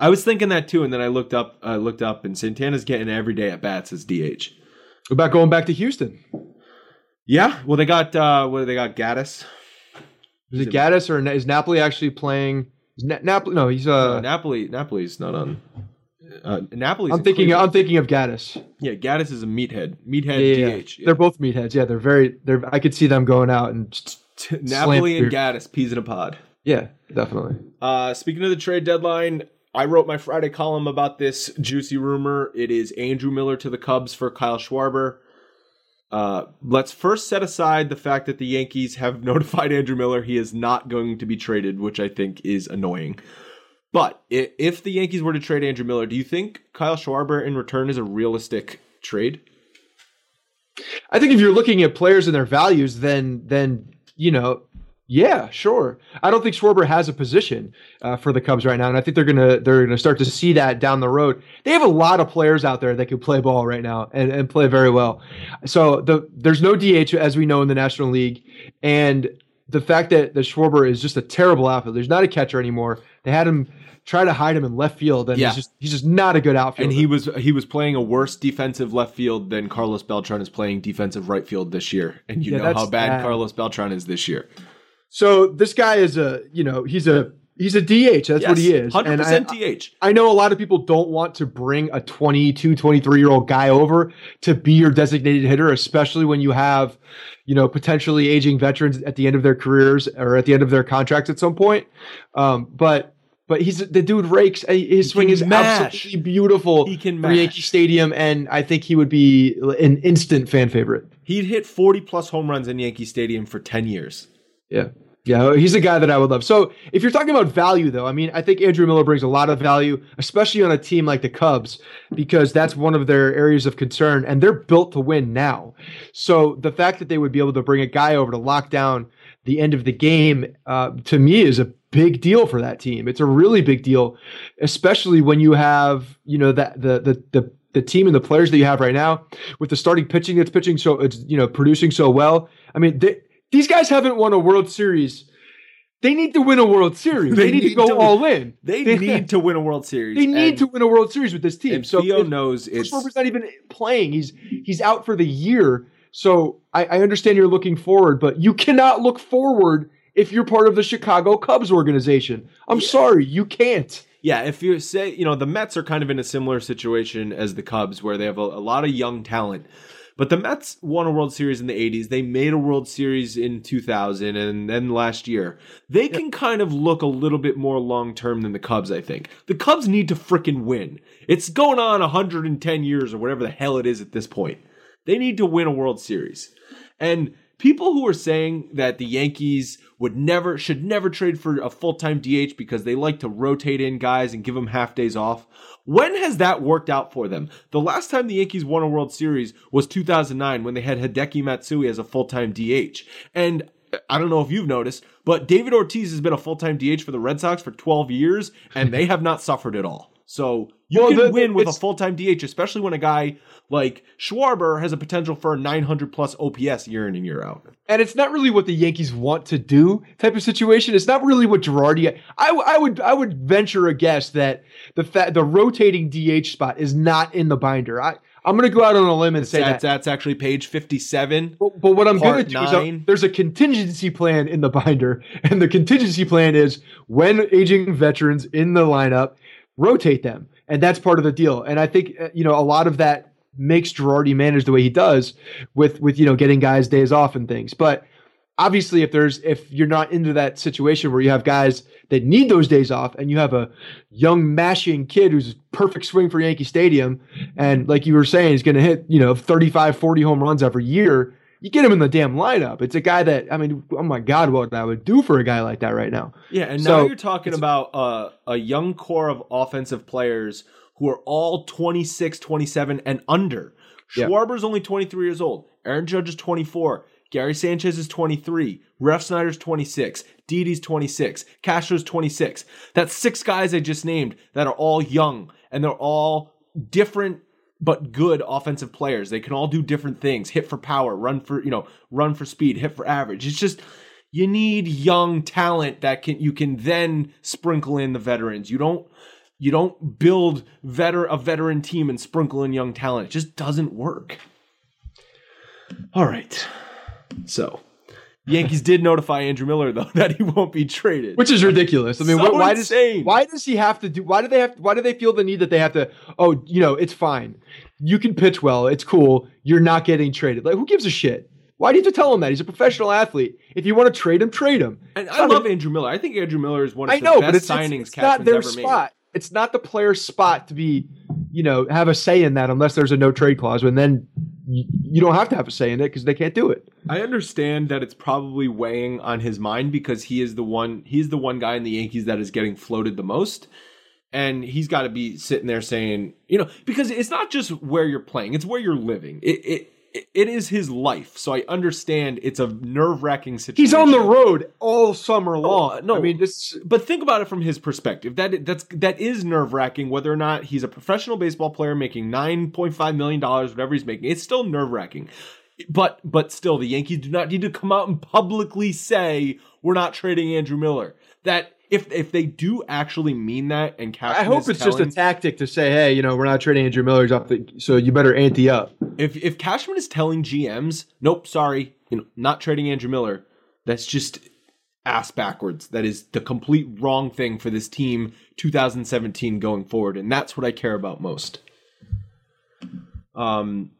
I was thinking that too, and then I looked up, I looked up, and Santana's getting every day at bats as DH. What about going back to Houston? Yeah, well, they got uh what do they got? Gattis. Is it Gattis or is Napoli actually playing? Is Na- Napoli? No, he's uh. Napoli. Napoli's not on. Uh, Napoli's. I'm thinking. Cleveland. I'm thinking of Gattis. yeah, Gattis is a meathead. Meathead Yeah, DH. yeah. They're both meatheads. Yeah, they're very. They're. I could see them going out and. Napoli and. Gattis, peas in a pod. Yeah, definitely. Uh, speaking of the trade deadline, I wrote my Friday column about this juicy rumor. It is Andrew Miller to the Cubs for Kyle Schwarber. Uh, let's first set aside the fact that the Yankees have [laughs] notified Andrew Miller he is not going to be traded, which I think is annoying. But if the Yankees were to trade Andrew Miller, do you think Kyle Schwarber in return is a realistic trade? I think if you're looking at players and their values, then then you know, yeah, sure. I don't think Schwarber has a position uh, for the Cubs right now, and I think they're gonna they're gonna start to see that down the road. They have a lot of players out there that can play ball right now and, and play very well. So the there's no DH as we know in the National League, and the fact that the Schwarber is just a terrible outfielder. There's not a catcher anymore. They had him try to hide him in left field, and Yeah. he's just he's just not a good outfielder. And he was he was playing a worse defensive left field than Carlos Beltran is playing defensive right field this year. And you Yeah, know how bad bad. Carlos Beltran is this year. So this guy is a, you know, he's a he's a DH. That's what he is. Hundred And percent I, DH. I know a lot of people don't want to bring a 22, 23 year old guy over to be your designated hitter, especially when you have, you know, potentially aging veterans at the end of their careers or at the end of their contracts at some point. Um, but but he's the dude rakes. uh, His swing is mash. absolutely beautiful. He can for Yankee. Stadium, and I think he would be an instant fan favorite. He'd hit forty plus home runs in Yankee Stadium for ten years. Yeah. Yeah, he's a guy that I would love. So, if you're talking about value, though, I mean, I think Andrew Miller brings a lot of value, especially on a team like the Cubs, because that's one of their areas of concern, and they're built to win now. So, the fact that they would be able to bring a guy over to lock down the end of the game, uh, to me, is a big deal for that team. It's a really big deal, especially when you have, you know, that the the the the team and the players that you have right now with the starting pitching that's pitching so it's you know producing so well. I mean, they, these guys haven't won a World Series they need to win a World Series. [laughs] They They, need, need to go to- all in. They need to win a World Series. They need and, to win a World Series with this team. So Theo if- knows it's Schwarber's not even playing. He's he's out for the year. So I, I understand you're looking forward, but you cannot look forward if you're part of the Chicago Cubs organization. I'm sorry, you can't. Yeah, if you say, you know, the Mets are kind of in a similar situation as the Cubs where they have a, a lot of young talent. But the Mets won a World Series in the 80s. They made a World Series in 2000 and then last year. They can kind of look a little bit more long term than the Cubs, I think. The Cubs need to freaking win. It's going on 110 years or whatever the hell it is at this point. They need to win a World Series. And people who are saying that the Yankees would never should never trade for a full-time DH because they like to rotate in guys and give them half days off. When has that worked out for them? The last time the Yankees won a World Series was 2009 when they had Hideki Matsui as a full-time DH. And I don't know if you've noticed, but David Ortiz has been a full-time DH for the Red Sox for 12 years and they have not suffered at all. So you Well, can the- win with a full-time DH, especially when a guy like Schwarber has a potential for a 900 plus OPS year in and year out. And it's not really what the Yankees want to do type of situation. It's not really what Girardi. I, I would I would venture a guess that the fa- the rotating DH spot is not in the binder. I I'm going to go out on a limb and say That's, that. that's actually page 57. But, but what I'm going to do is a, there's a contingency plan in the binder, and the contingency plan is when aging veterans in the lineup, rotate them, and that's part of the deal. And I think uh, you know a lot of that makes Girardi manage the way he does with with you know getting guys days off and things. But obviously, if there's if you're not into that situation where you have guys that need those days off, and you have a young mashing kid who's perfect swing for Yankee Stadium, and like you were saying, he's going to hit you know 35, 40 home runs every year. You get him in the damn lineup. It's a guy that I mean, oh my god, what I would do for a guy like that right now. Yeah, and So, now you're talking about uh, a young core of offensive players who are all 26, 27, and under. Yeah. Schwarber's only 23 years old. Aaron Judge is 24. Gary Sanchez is 23. Refsnyder's 26. Didi's 26. Castro's 26. That's six guys I just named that are all young, and they're all different but good offensive players. They can all do different things. Hit for power, run for, you know, run for speed, hit for average. It's just you need young talent that can you can then sprinkle in the veterans. You don't you don't build veter a veteran team and sprinkle in young talent. It just doesn't work. All right. So, Yankees did notify Andrew Miller though [laughs] that he won't be traded. which is ridiculous. I mean, So wh- why does why does he have to do? Why do they have? Why do they feel the need that they have to? Oh, you know, it's fine. You can pitch well. It's cool. You're not getting traded. Like, who gives a shit? Why do you have to tell him that? He's a professional athlete. If you want to trade him, trade him. and It's I love a- Andrew Miller. I think Andrew Miller is one of I the know, best but it's, it's- signings it's not their ever spot. It's not the player's spot to be, you know, have a say in that unless there's a no trade clause. And then you, don't have to have a say in it because they can't do it. I understand that it's probably weighing on his mind because he is the one he's the one guy in the Yankees that is getting floated the most. And he's got to be sitting there saying, you know, because it's not just where you're playing, it's where you're living. It it it is his life. So I understand it's a nerve-wracking situation. He's on the road all summer long. uh, no. I mean, this but think about it from his perspective. That that's that is nerve wracking. Whether or not he's a professional baseball player making nine point five million dollars, whatever he's making, it's still nerve wracking. But but still, the Yankees do not need to come out and publicly say we're not trading Andrew Miller. That if if they do actually mean that, and Cashman I hope it's just a tactic to say, hey, you know, we're not trading Andrew Miller's off the, so you better ante up. if if Cashman is telling GMs, nope, sorry, you know, not trading Andrew Miller, that's just ass backwards. That is the complete wrong thing for this team 2017 going forward, and that's what I care about most. Um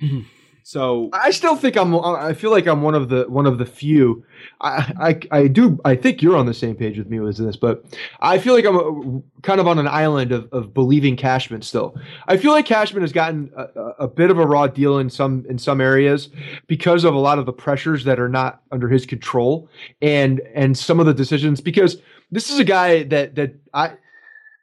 [clears throat] so I still think I'm. I feel like I'm one of the one of the few. I I, I do. I think you're on the same page with me with this, but I feel like I'm a, kind of on an island of, of believing Cashman still. I feel like Cashman has gotten a, a- bit of a raw deal in some in some areas because of a lot of the pressures that are not under his control and and some of the decisions. Because this is a guy that that I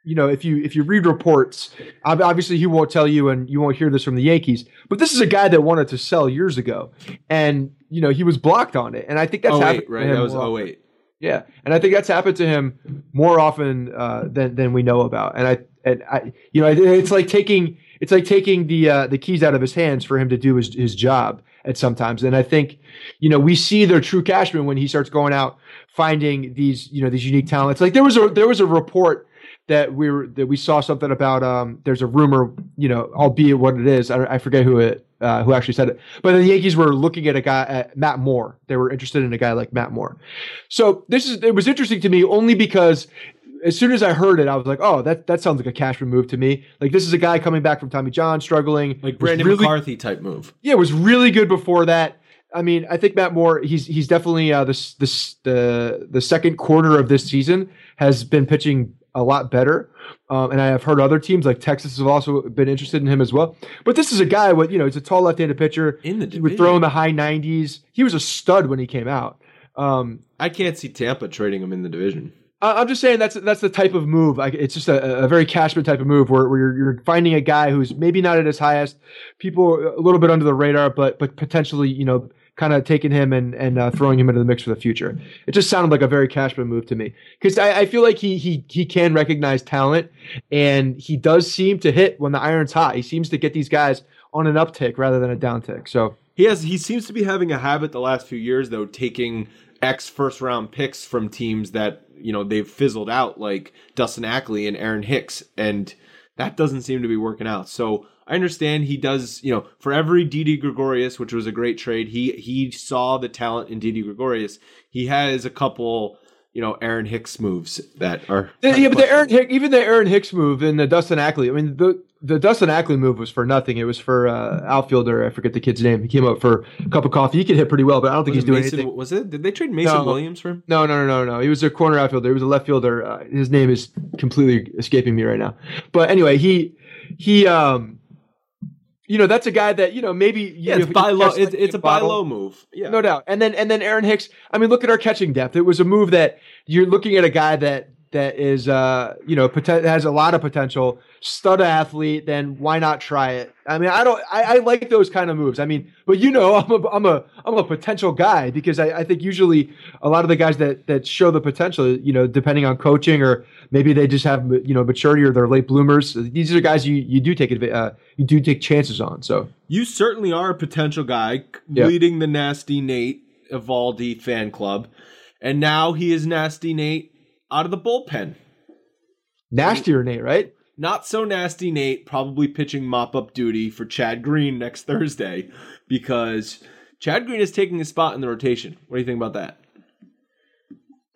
you know, if you if you read reports, obviously he won't tell you, and you won't hear this from the Yankees. But this is a guy that wanted to sell years ago, and you know he was blocked on it. And I think that's oh happened. wait, right? him That was oh wait. Yeah, and I think that's happened to him more often uh, than than we know about. And I and I, you know, it's like taking it's like taking the uh, the keys out of his hands for him to do his his job. at sometimes. And I think, you know, we see their true Cashman when he starts going out finding these, you know, these unique talents. Like there was a there was a report that we were that we saw something about. Um, there's a rumor, you know, albeit what it is, I, I forget who it uh, who actually said it, but the Yankees were looking at a guy at Matt Moore. They were interested in a guy like Matt Moore. So this is it was interesting to me only because as soon as I heard it, I was like, "Oh, that that sounds like a cash move to me." Like this is a guy coming back from Tommy John, struggling, like Brandon really, McCarthy type move. Yeah, was really good before that. I mean, I think Matt Moore, he's he's definitely uh, this this the the second quarter of this season has been pitching a lot better. Um, and I have heard other teams like Texas have also been interested in him as well. But this is a guy with you know he's a tall left-handed pitcher. In the division. he would throw in the high 90s. He was a stud when he came out. Um, I can't see Tampa trading him in the division. I'm just saying that's that's the type of move. it's just a, a, very Cashman type of move where, where you're, you're, finding a guy who's maybe not at his highest, people a little bit under the radar, but but potentially you know kind of taking him and and uh, throwing him into the mix for the future. It just sounded like a very Cashman move to me because I, I, feel like he he he can recognize talent and he does seem to hit when the iron's hot. He seems to get these guys on an uptick rather than a downtick. So he has he seems to be having a habit the last few years though taking X first round picks from teams that you know they've fizzled out like Dustin Ackley and Aaron Hicks and that doesn't seem to be working out. So I understand he does, you know, for every Didi Gregorius, which was a great trade, he he saw the talent in Didi Gregorius. He has a couple, you know, Aaron Hicks moves that are yeah, but the Aaron Hicks, even the Aaron Hicks move and the Dustin Ackley. I mean, the the Dustin Ackley move was for nothing. It was for uh, outfielder. I forget the kid's name. He came up for a cup of coffee. He could hit pretty well, but I don't think was he's doing Mason, anything. Was it? Did they trade Mason no, Williams for him? No, no, no, no, no. He was a corner outfielder. He was a left fielder. Uh, his name is completely escaping me right now. But anyway, he he um you know that's a guy that you know maybe yeah, it's buy low. It's, it's a buy low move, yeah, no doubt. And then and then Aaron Hicks. I mean, look at our catching depth. It was a move that you're looking at a guy that that is uh you know poten- has a lot of potential. Stud athlete then why not try it? I mean i don't I, I, like those kind of moves. I mean but you know [laughs] i'm a i'm a i'm a potential guy because I, I think usually a lot of the guys that that show the potential you know depending on coaching or maybe they just have you know maturity or they're late bloomers these are guys you you do take uh, you do take chances on so. You certainly are a potential guy yeah. leading the nasty nate Eovaldi fan club. And now he is nasty nate out of the bullpen. Nastier Nate, right? Not so nasty Nate, probably pitching mop up duty for Chad Green next [laughs] Thursday because Chad Green is taking a spot in the rotation. What do you think about that?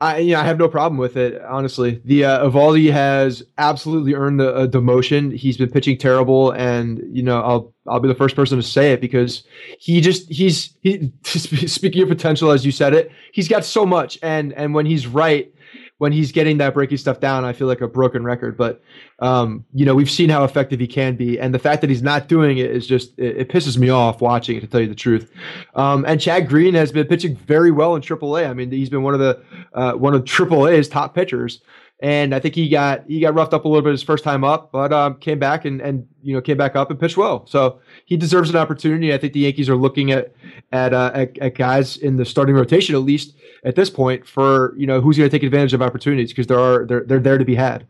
I yeah, I have no problem with it. Honestly, the uh, Eovaldi has absolutely earned the uh, demotion. He's been pitching terrible, and you know I'll I'll be the first person to say it because he just he's he [laughs] speaking of potential as you said it. He's got so much, and and when he's right, when he's getting that breaking stuff down, I feel like a broken record. But um, you know, we've seen how effective he can be, and the fact that he's not doing it is just it, it pisses me off watching it. To tell you the truth, um, and Chad Green has been pitching very well in AAA. I mean, he's been one of the uh, one of AAA's top pitchers and I think he got he got roughed up a little bit his first time up, but um, came back and and you know came back up and pitched well. So he deserves an opportunity. I think the Yankees are looking at at uh, at, at, guys in the starting rotation at least at this point for you know who's going to take advantage of opportunities because there are they're they're there to be had.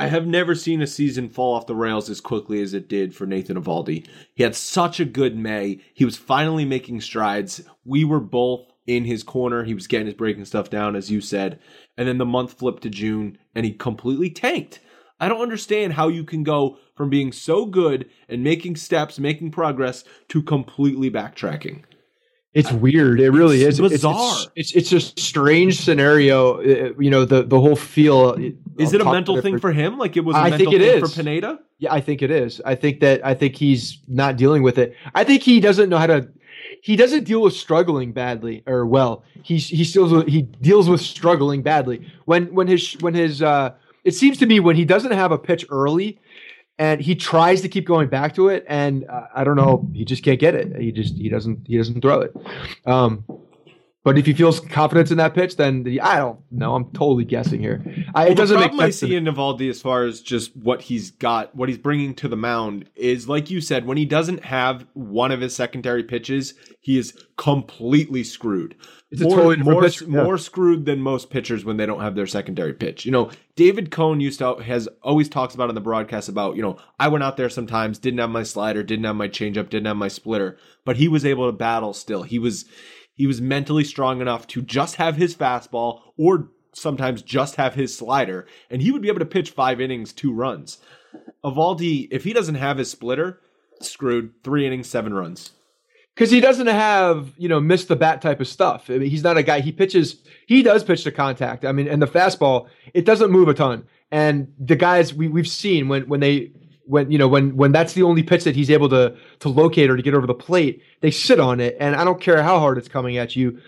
I have never seen a season fall off the rails as quickly as it did for Nathan Eovaldi. He had such a good May. He was finally making strides. We were both in his corner. He was getting his breaking stuff down, as you said. And then the month flipped to June and he completely tanked. I don't understand how you can go from being so good and making steps, making progress, to completely backtracking. It's weird. It really it's is bizarre. It's, it's, it's a strange scenario. Uh, you know, the the whole feel. Is it a mental thing for him? Like it was. A I think it is for Pineda. Yeah, I think it is. I think that I think he's not dealing with it. I think he doesn't know how to he doesn't deal with struggling badly or well. He's he still he deals with struggling badly when when his when his uh it seems to me when he doesn't have a pitch early and he tries to keep going back to it and uh, I don't know he just can't get it. He just he doesn't he doesn't throw it. Um But if he feels confidence in that pitch, then the, I don't know. I'm totally guessing here. I, it doesn't the make problem I sense. to see me. in Eovaldi as far as just what he's got, what he's bringing to the mound is like you said, when he doesn't have one of his secondary pitches, he is completely screwed. It's a more, totally more, yeah. more screwed than most pitchers when they don't have their secondary pitch. You know, David Cone used to has always talks about on the broadcast about you know I went out there sometimes didn't have my slider, didn't have my changeup, didn't have my splitter, but he was able to battle still. He was he was mentally strong enough to just have his fastball or sometimes just have his slider, and he would be able to pitch five innings, two runs. Eovaldi, if he doesn't have his splitter, screwed. Three innings, seven runs. because he doesn't have you know miss the bat type of stuff. I mean, he's not a guy. He pitches. He does pitch to contact. I mean, and the fastball it doesn't move a ton. And the guys we we've seen when when they when you know when when that's the only pitch that he's able to to locate or to get over the plate, they sit on it. And I don't care how hard it's coming at you.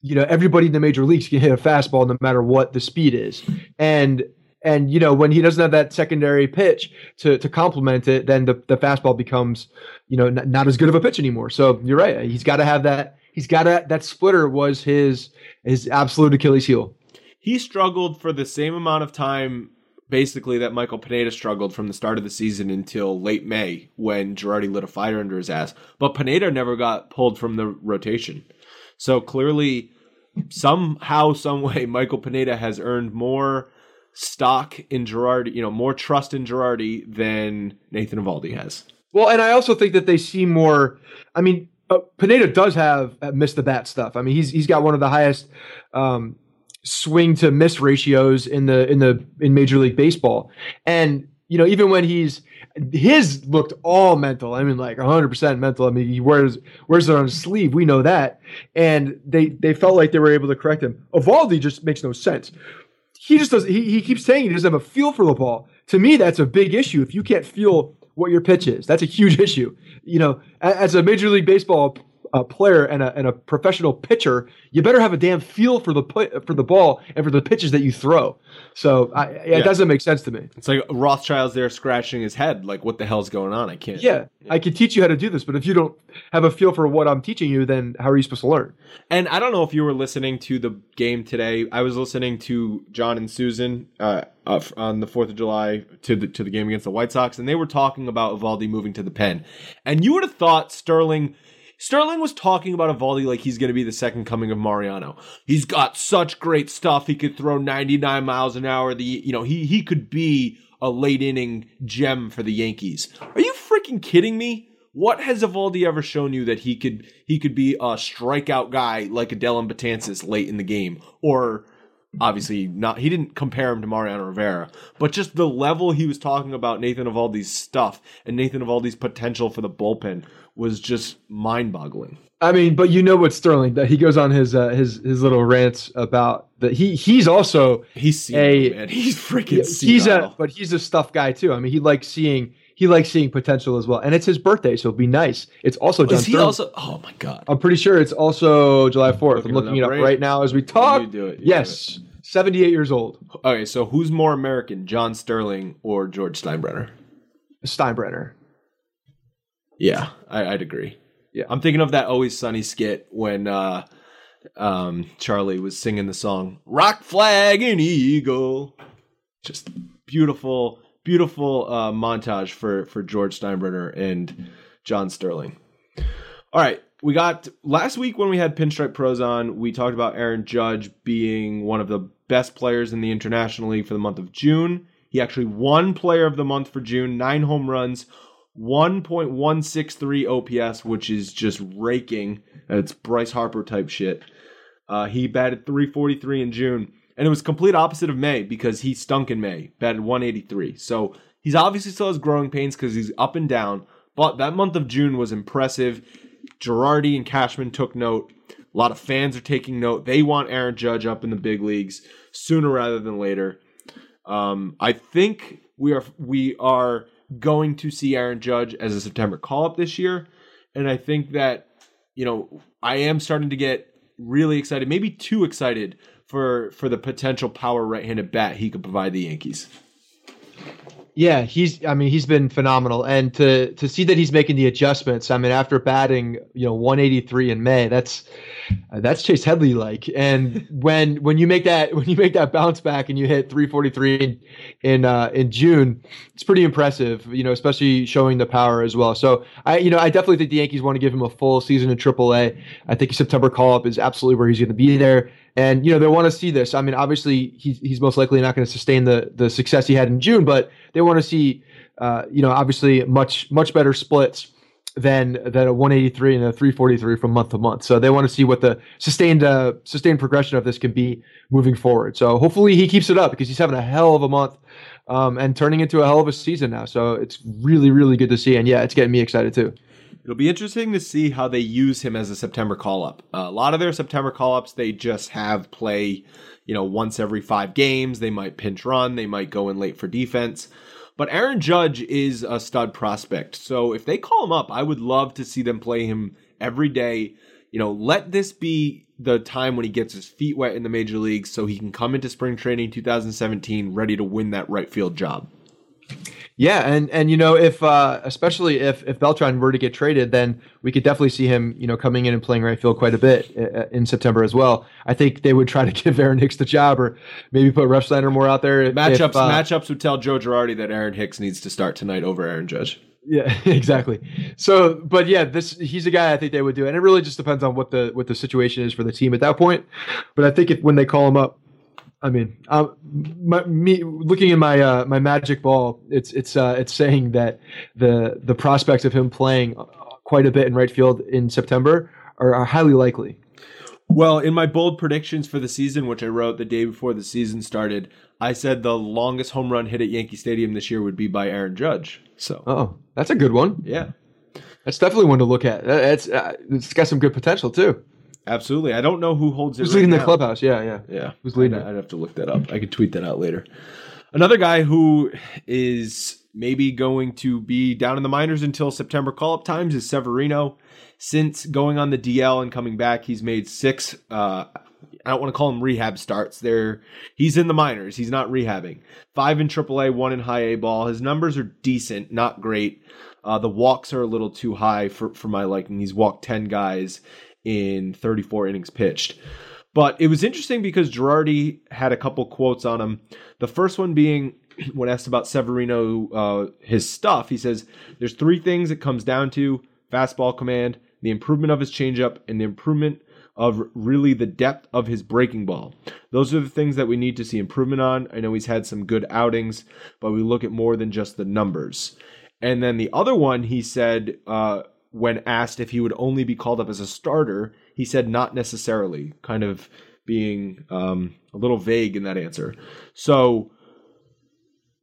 You know, everybody in the major leagues can hit a fastball no matter what the speed is. And and you know when he doesn't have that secondary pitch to to complement it, then the the fastball becomes you know not, not as good of a pitch anymore. So you're right. He's got to have that. He's got to that splitter was his his absolute Achilles heel. He struggled for the same amount of time, basically, that Michael Pineda struggled from the start of the season until late May when Girardi lit a fire under his ass. But Pineda never got pulled from the rotation. So clearly, somehow, some way, [laughs] Michael Pineda has earned more stock in Girardi, you know, more trust in Girardi than Nathan Eovaldi has. Well, and I also think that they see more. I mean, uh, Pineda does have uh, the bat stuff. I mean, he's he's got one of the highest um, swing to miss ratios in the in the in Major League Baseball, and you know even when he's his looked all mental. I mean, like 100 percent mental. I mean, he wears wears it on his sleeve. We know that, and they they felt like they were able to correct him. Eovaldi just makes no sense. He just does. He, he keeps saying he doesn't have a feel for the ball. To me, that's a big issue. If you can't feel what your pitch is. That's a huge [laughs] issue. You know, as a Major League Baseball uh, player and a, and a professional pitcher, you better have a damn feel for the pu- for the ball and for the pitches that you throw. So I, it Yeah. doesn't make sense to me. It's like Rothschild's there scratching his head, like, what the hell's going on? I can't. Yeah, I can teach you how to do this, but if you don't have a feel for what I'm teaching you, then how are you supposed to learn? And I don't know if you were listening to the game today. I was listening to John and Suzyn uh, uh, on the Fourth of July to the to the game against the White Sox, and they were talking about Valdi moving to the pen. And you would have thought Sterling. Sterling was talking about Eovaldi like he's going to be the second coming of Mariano. He's got such great stuff. He could throw 99 miles an hour. The you know he he could be a late inning gem for the Yankees. Are you freaking kidding me? What has Eovaldi ever shown you that he could he could be a strikeout guy like Dellin Betances late in the game, or obviously not? He didn't compare him to Mariano Rivera, but just the level he was talking about Nathan Eovaldi's stuff and Nathan Eovaldi's potential for the bullpen was just mind boggling. I mean, but you know what Sterling that he goes on his uh, his his little rants about that he he's also He's seen A- man. [laughs] He's freaking. he's senile. a but he's a stuff guy too. I mean, he likes seeing he likes seeing potential as well, and it's his birthday, so it'll be nice. It's also John Is he Sterling. also? Oh my god! I'm pretty sure it's also July 4th. Looking I'm looking it it up up right- right, now as we talk. You do it, you yes, 78 years old. Okay, so who's more American, John Sterling or George Steinbrenner? Steinbrenner. Yeah, I, I'd agree. Yeah. I'm thinking of that Always Sunny skit when uh, um, Charlie was singing the song "Rock Flag and Eagle." Just beautiful, beautiful uh, montage for for George Steinbrenner and John Sterling. All right, we got last week when we had Pinstripe Pros on. We talked about Aaron Judge being one of the best players in the International League for the month of June. He actually won Player of the Month for June, nine home runs, 1.163 OPS, which is just raking. It's Bryce Harper type shit. Uh, he batted 343 in June, and it was complete opposite of May because he stunk in May, batted 183. So he's obviously still has growing pains because he's up and down. But that month of June was impressive. Girardi and Cashman took note. A lot of fans are taking note. They want Aaron Judge up in the big leagues sooner rather than later. Um, I think we are we are going to see Aaron Judge as a September call up this year, and I think that you know I am starting to get really excited, maybe too excited for for the potential power right-handed bat he could provide the Yankees. Yeah, he's. I mean, he's been phenomenal, and to to see that he's making the adjustments. I mean, after batting, you know, 183 in May, that's that's Chase Headley like. And [laughs] when when you make that when you make that bounce back and you hit 343 in in, uh, in June, it's pretty impressive. You know, especially showing the power as well. So I, you know, I definitely think the Yankees want to give him a full season in AAA. I think his September call up is absolutely where he's going to be there. And you know they want to see this. I mean, obviously he's he's most likely not going to sustain the the success he had in June, but they want to see, uh, you know, obviously much much better splits than than a 183 and a 343 from month to month. So they want to see what the sustained uh, sustained progression of this can be moving forward. So hopefully he keeps it up because he's having a hell of a month um, and turning into a hell of a season now. So it's really really good to see, and yeah, it's getting me excited too. It'll be interesting to see how they use him as a September call up. Uh, a lot of their September call ups, they just have play, you know, once every five games. They might pinch run, they might go in late for defense. But Aaron Judge is a stud prospect. So if they call him up, I would love to see them play him every day. You know, let this be the time when he gets his feet wet in the major leagues so he can come into spring training 2017 ready to win that right field job. Yeah, and and you know if uh, especially if if Beltran were to get traded, then we could definitely see him you know coming in and playing right field quite a bit uh, in September as well. I think they would try to [laughs] give Aaron Hicks the job, or maybe put Refsnyder more out there. Matchups if, uh, matchups would tell Joe Girardi that Aaron Hicks needs to start tonight over Aaron Judge. Yeah, [laughs] exactly. So, but yeah, this he's a guy I think they would do, and it really just depends on what the what the situation is for the team at that point. But I think if when they call him up, I mean, um, my, me looking in my uh, my magic ball, it's it's uh, it's saying that the the prospects of him playing quite a bit in right field in September are, are highly likely. Well, in my bold predictions for the season, which I wrote the day before the season started, I said the longest home run hit at Yankee Stadium this year would be by Aaron Judge. So, oh, that's a good one. Yeah, that's definitely one to look at. It's uh, it's got some good potential too. Absolutely. I don't know who holds it. Who's right leading now. the clubhouse? Yeah, yeah, Yeah. Who's leading I'd. I'd have to look that up. I could tweet that out later. Another guy who is maybe going to be down in the minors until September call up times is Severino. Since going on the DL and coming back, he's made six. Uh, I don't want to call him rehab starts. There, he's in the minors. He's not rehabbing. Five in AAA, one in high A ball. His numbers are decent, not great. Uh, the walks are a little too high for for my liking. He's walked ten guys in 34 innings pitched. But it was interesting because Girardi had a couple quotes on him. The first one being [clears throat] when asked about Severino, uh, his stuff, he says, There's three things it comes down to fastball command, the improvement of his changeup, and the improvement of really the depth of his breaking ball. Those are the things that we need to see improvement on. I know he's had some good outings, but we look at more than just the numbers. And then the other one, he said, uh, when asked if he would only be called up as a starter, he said not necessarily, kind of being um, a little vague in that answer. So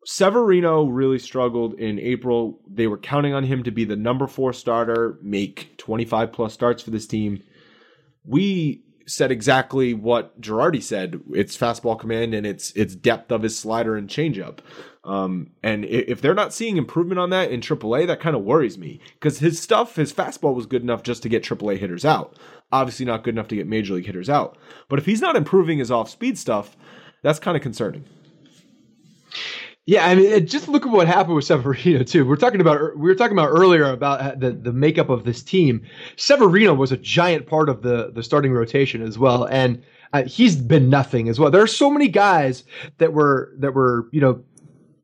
Severino really struggled in April. They were counting on him to be the number four starter, make 25 plus starts for this team. We said exactly what Girardi said. It's fastball command and it's it's depth of his slider and changeup. Um, and if they're not seeing improvement on that in AAA, that kind of worries me because his stuff, his fastball was good enough just to get AAA hitters out. Obviously, not good enough to get major league hitters out. But if he's not improving his off speed stuff, that's kind of concerning. Yeah, I mean, just look at what happened with Severino too. We're talking about we were talking about earlier about the the makeup of this team. Severino was a giant part of the the starting rotation as well, and uh, he's been nothing as well. There are so many guys that were that were you know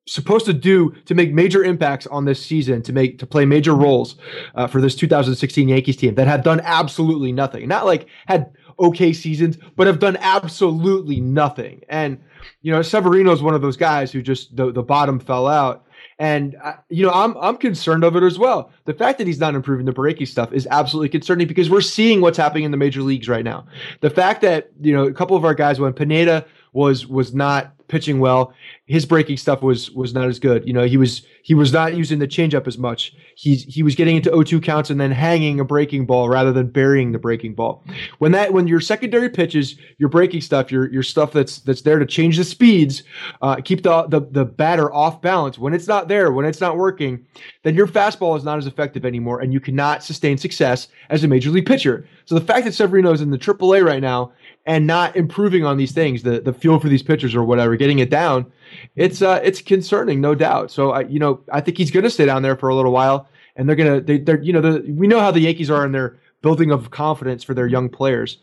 supposed to do to make major impacts on this season to make to play major roles uh, for this 2016 Yankees team that have done absolutely nothing. Not like had okay seasons, but have done absolutely nothing. And you know, Severino is one of those guys who just the, the bottom fell out. And uh, you know, I'm I'm concerned of it as well. The fact that he's not improving the breaking stuff is absolutely concerning because we're seeing what's happening in the major leagues right now. The fact that you know a couple of our guys when Pineda was was not pitching well, his breaking stuff was was not as good. You know, he was he was not using the changeup as much. He's he was getting into 0-2 counts and then hanging a breaking ball rather than burying the breaking ball. When that when your secondary pitches, your breaking stuff, your your stuff that's that's there to change the speeds, uh, keep the, the the batter off balance. When it's not there, when it's not working, then your fastball is not as effective anymore, and you cannot sustain success as a major league pitcher. So the fact that Severino is in the AAA right now and not improving on these things, the the feel for these pitchers or whatever, getting it down, it's uh it's concerning, no doubt. So I you know I think he's going to stay down there for a little while, and they're gonna they, they're you know the, we know how the Yankees are in their building of confidence for their young players.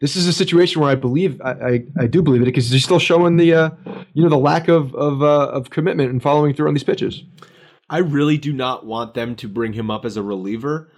This is a situation where I believe I, I, I do believe it because he's still showing the uh, you know the lack of of uh, of commitment and following through on these pitches. I really do not want them to bring him up as a reliever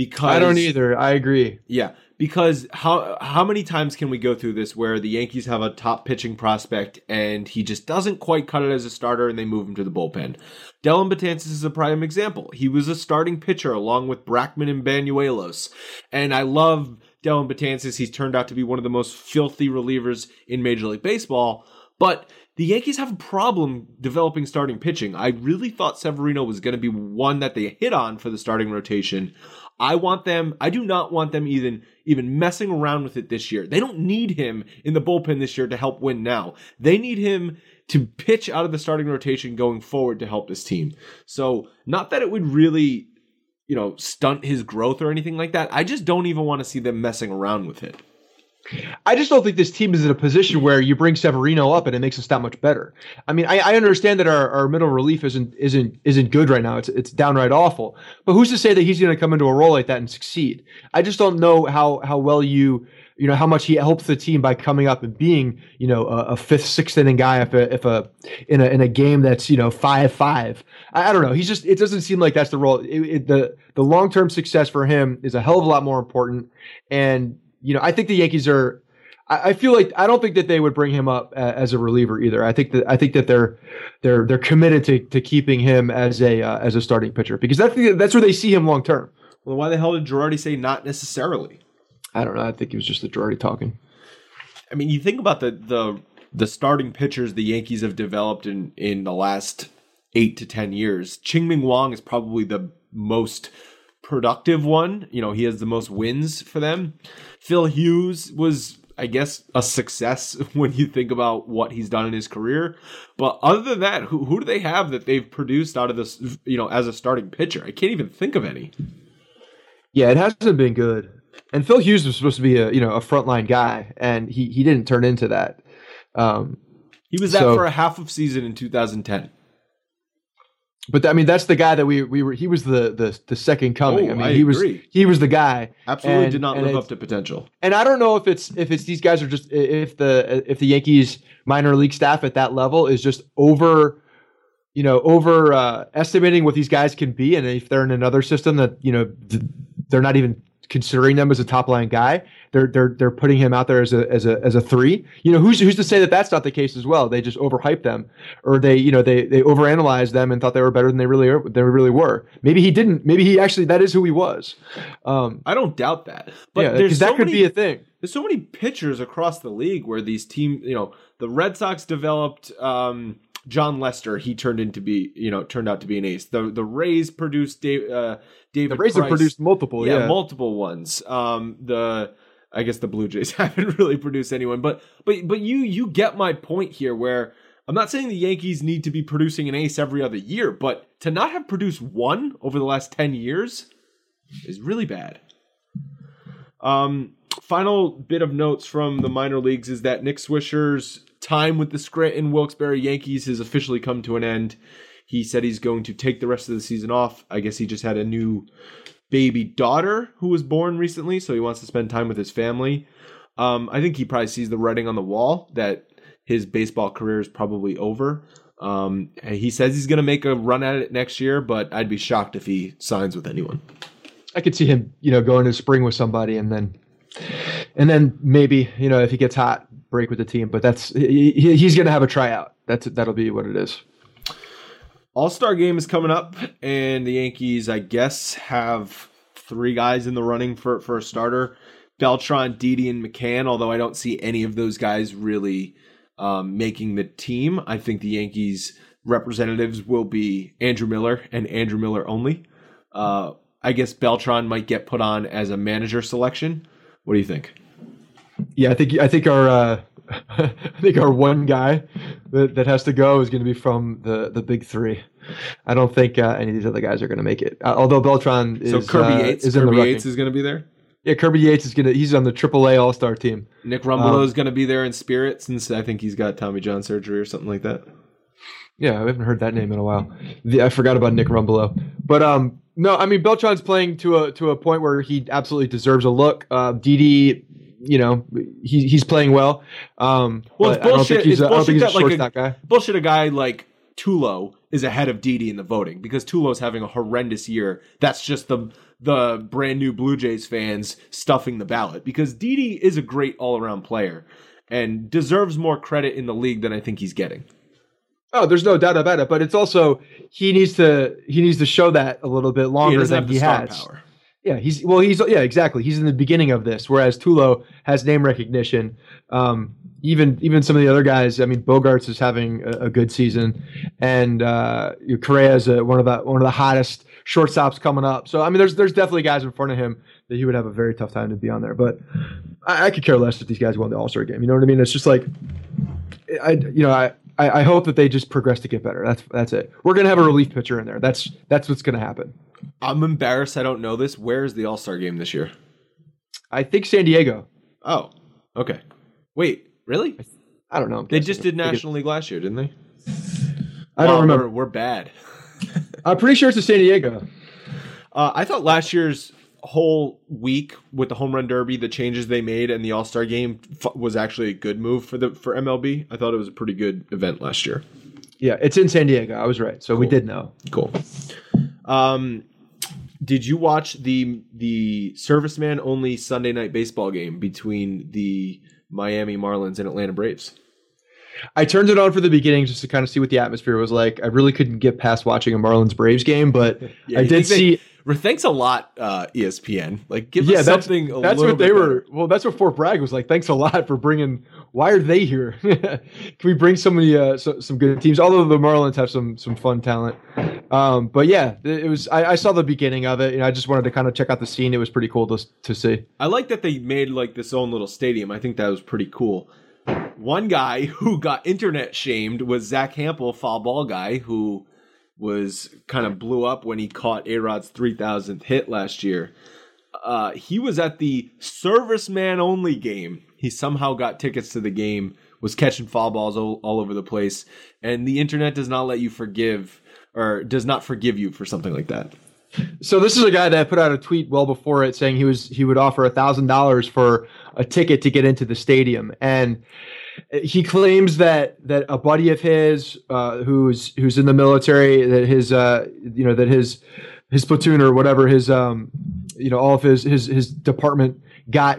because I don't either. I agree. Yeah, because how how many times can we go through this where the Yankees have a top pitching prospect and he just doesn't quite cut it as a starter and they move him to the bullpen? Dellin Betances is a prime example. He was a starting pitcher along with Brackman and Banuelos, and I love Dellin Betances. He's turned out to be one of the most filthy relievers in Major League Baseball, but the Yankees have a problem developing starting pitching. I really thought Severino was going to be one that they hit on for the starting rotation. I want them, I do not want them even, even messing around with it this year. They don't need him in the bullpen this year to help win now. They need him to pitch out of the starting rotation going forward to help this team. So, not that it would really, you know, stunt his growth or anything like that. I just don't even want to see them messing around with it. I just don't think this team is in a position where you bring Severino up and it makes us that much better. I mean, I, I understand that our, our middle relief isn't isn't isn't good right now. It's it's downright awful. But who's to say that he's going to come into a role like that and succeed? I just don't know how how well you you know how much he helps the team by coming up and being you know a, a fifth sixth inning guy if a, if a in a in a game that's you know five five I, I don't know he's just it doesn't seem like that's the role it, it, the the long term success for him is a hell of a lot more important and you know, I think the Yankees are. I, I feel like I don't think that they would bring him up uh, as a reliever either. I think that I think that they're they're they're committed to, to keeping him as a uh, as a starting pitcher because that's the, that's where they see him long term. Well, why the hell did Girardi say not necessarily? I don't know. I think it was just the Girardi talking. I mean, you think about the the the starting pitchers the Yankees have developed in in the last eight to ten years. Chien-Ming Wang is probably the most productive one. You know, he has the most wins for them. Phil Hughes was I guess a success [laughs] when you think about what he's done in his career. But other than that, who who do they have that they've produced out of this, you know, as a starting pitcher? I can't even think of any. Yeah, it hasn't been good. And Phil Hughes was supposed to be a you know a frontline guy, and he he didn't turn into that. Um, he was that so, for a half of season in 2010 but I mean, that's the guy that we we were. He was the the, the second coming. Oh, I mean, I he agree. was he was the guy. Absolutely and, did not live up to potential. And I don't know if it's if it's these guys are just if the if the Yankees minor league staff at that level is just over, you know, over uh, estimating what these guys can be, and if they're in another system that you know they're not even considering them as a top line guy. They're they're they're putting him out there as a as a as a three. You know, who's who's to say that that's not the case as well? They just overhyped them, or they you know they they overanalyzed them and thought they were better than they really are, they really were. Maybe he didn't. Maybe he actually that is who he was. Um, I don't doubt that, but yeah, that so could many, be a thing. There's so many pitchers across the league where these team, you know, the Red Sox developed. Um, Jon Lester, he turned into be, you know, turned out to be an ace. The the Rays produced Dave, uh, David. The Rays Price. have produced multiple, yeah, yeah, multiple ones. Um, the I guess the Blue Jays [laughs] haven't really produced anyone, but but but you you get my point here. Where I'm not saying the Yankees need to be producing an ace every other year, but to not have produced one over the last ten years is really bad. Um, final bit of notes from the minor leagues is that Nick Swisher's time with the Scranton Wilkes-Barre Yankees has officially come to an end. He said he's going to take the rest of the season off. I guess he just had a new baby daughter who was born recently, so he wants to spend time with his family. Um, I think he probably sees the writing on the wall that his baseball career is probably over. Um, he says he's going to make a run at it next year, but I'd be shocked if he signs with anyone. I could see him, you know, going to spring with somebody and then and then maybe you know if he gets hot, break with the team. But that's he, he's going to have a tryout. That's that'll be what it is. All Star game is coming up, and the Yankees, I guess, have three guys in the running for for a starter: Beltran, Didi, and McCann. Although I don't see any of those guys really um, making the team. I think the Yankees representatives will be Andrew Miller and Andrew Miller only. Uh, I guess Beltran might get put on as a manager selection. What do you think? Yeah, I think I think our uh, [laughs] I think our one guy that, that has to go is going to be from the the big three. I don't think uh, any of these other guys are going to make it. Uh, although Beltran is so Kirby uh, Yates, is Kirby in the Yates is going to be there. Yeah, Kirby Yates is gonna. He's on the AAA All Star team. Nick Rumbelow is going to be there in spirit since I think he's got Tommy John surgery or something like that. Yeah, I haven't heard that name in a while. The, I forgot about Nick Rumbelow. But um, no, I mean Beltran's playing to a to a point where he absolutely deserves a look. Uh, Didi, you know, he, he's playing well. Um, Well, it's I don't bullshit. think he's It's a, I don't think he's a bullshit that, like, shortstop guy. Bullshit. A guy like Tulo is ahead of Didi in the voting because Tulo's having a horrendous year. That's just the the brand new Blue Jays fans stuffing the ballot because Didi is a great all around player and deserves more credit in the league than I think he's getting. Oh, there's no doubt about it. But it's also he needs to he needs to show that a little bit longer than he has. power. Yeah, he's well, he's yeah, exactly. He's in the beginning of this, whereas Tulo has name recognition. Um, even even some of the other guys. I mean, Bogaerts is having a, a good season, and uh, Correa is one of the one of the hottest shortstops coming up. So I mean, there's there's definitely guys in front of him that he would have a very tough time to be on there. But I, I could care less if these guys won the All Star game. You know what I mean? It's just like I you know. I I hope that they just progress to get better. That's that's it. We're gonna have a relief pitcher in there. That's that's what's gonna happen. I'm embarrassed I don't know this. Where is the All Star game this year? I think San Diego. Oh, okay. Wait, really? I don't know. I'm They guessing. just did I think it- National League last year, didn't they? I don't Wow, remember. We're, we're bad. [laughs] I'm pretty sure it's a San Diego. Uh, I thought last year's whole week with the home run derby, the changes they made, and the All Star game f- was actually a good move for the for MLB. I thought it was a pretty good event last year. Yeah, it's in San Diego. I was right. So we did know. Cool. Um, did you watch the the serviceman only Sunday night baseball game between the Miami Marlins and Atlanta Braves? I turned it on for the beginning just to kind of see what the atmosphere was like. I really couldn't get past watching a Marlins Braves game, but [laughs] Yeah, I did think they- see. Thanks a lot, uh, ESPN. Like, give Yeah, us that's something. A that's what they bit were. Well, that's what Fort Bragg was like. Thanks a lot for bringing. Why are they here? [laughs] Can we bring somebody, uh, so, some good teams? Although the Marlins have some some fun talent. Um, but yeah, it was. I, I saw the beginning of it. Know, I just wanted to kind of check out the scene. It was pretty cool to to see. I like that they made like this own little stadium. I think that was pretty cool. One guy [laughs] who got internet shamed was Zack Hample, foul ball guy, who was kind of blew up when he caught A Rod's three thousandth hit last year. Uh, he was at the serviceman only game. He somehow got tickets to the game, was catching foul balls all, all over the place, and the internet does not let you forgive or does not forgive you for something like that. So this is a guy that put out a tweet well before it saying he was he would offer a thousand dollars for a ticket to get into the stadium, and he claims that that a buddy of his uh, who's who's in the military that his uh, you know that his his platoon or whatever his um you know all of his his his department got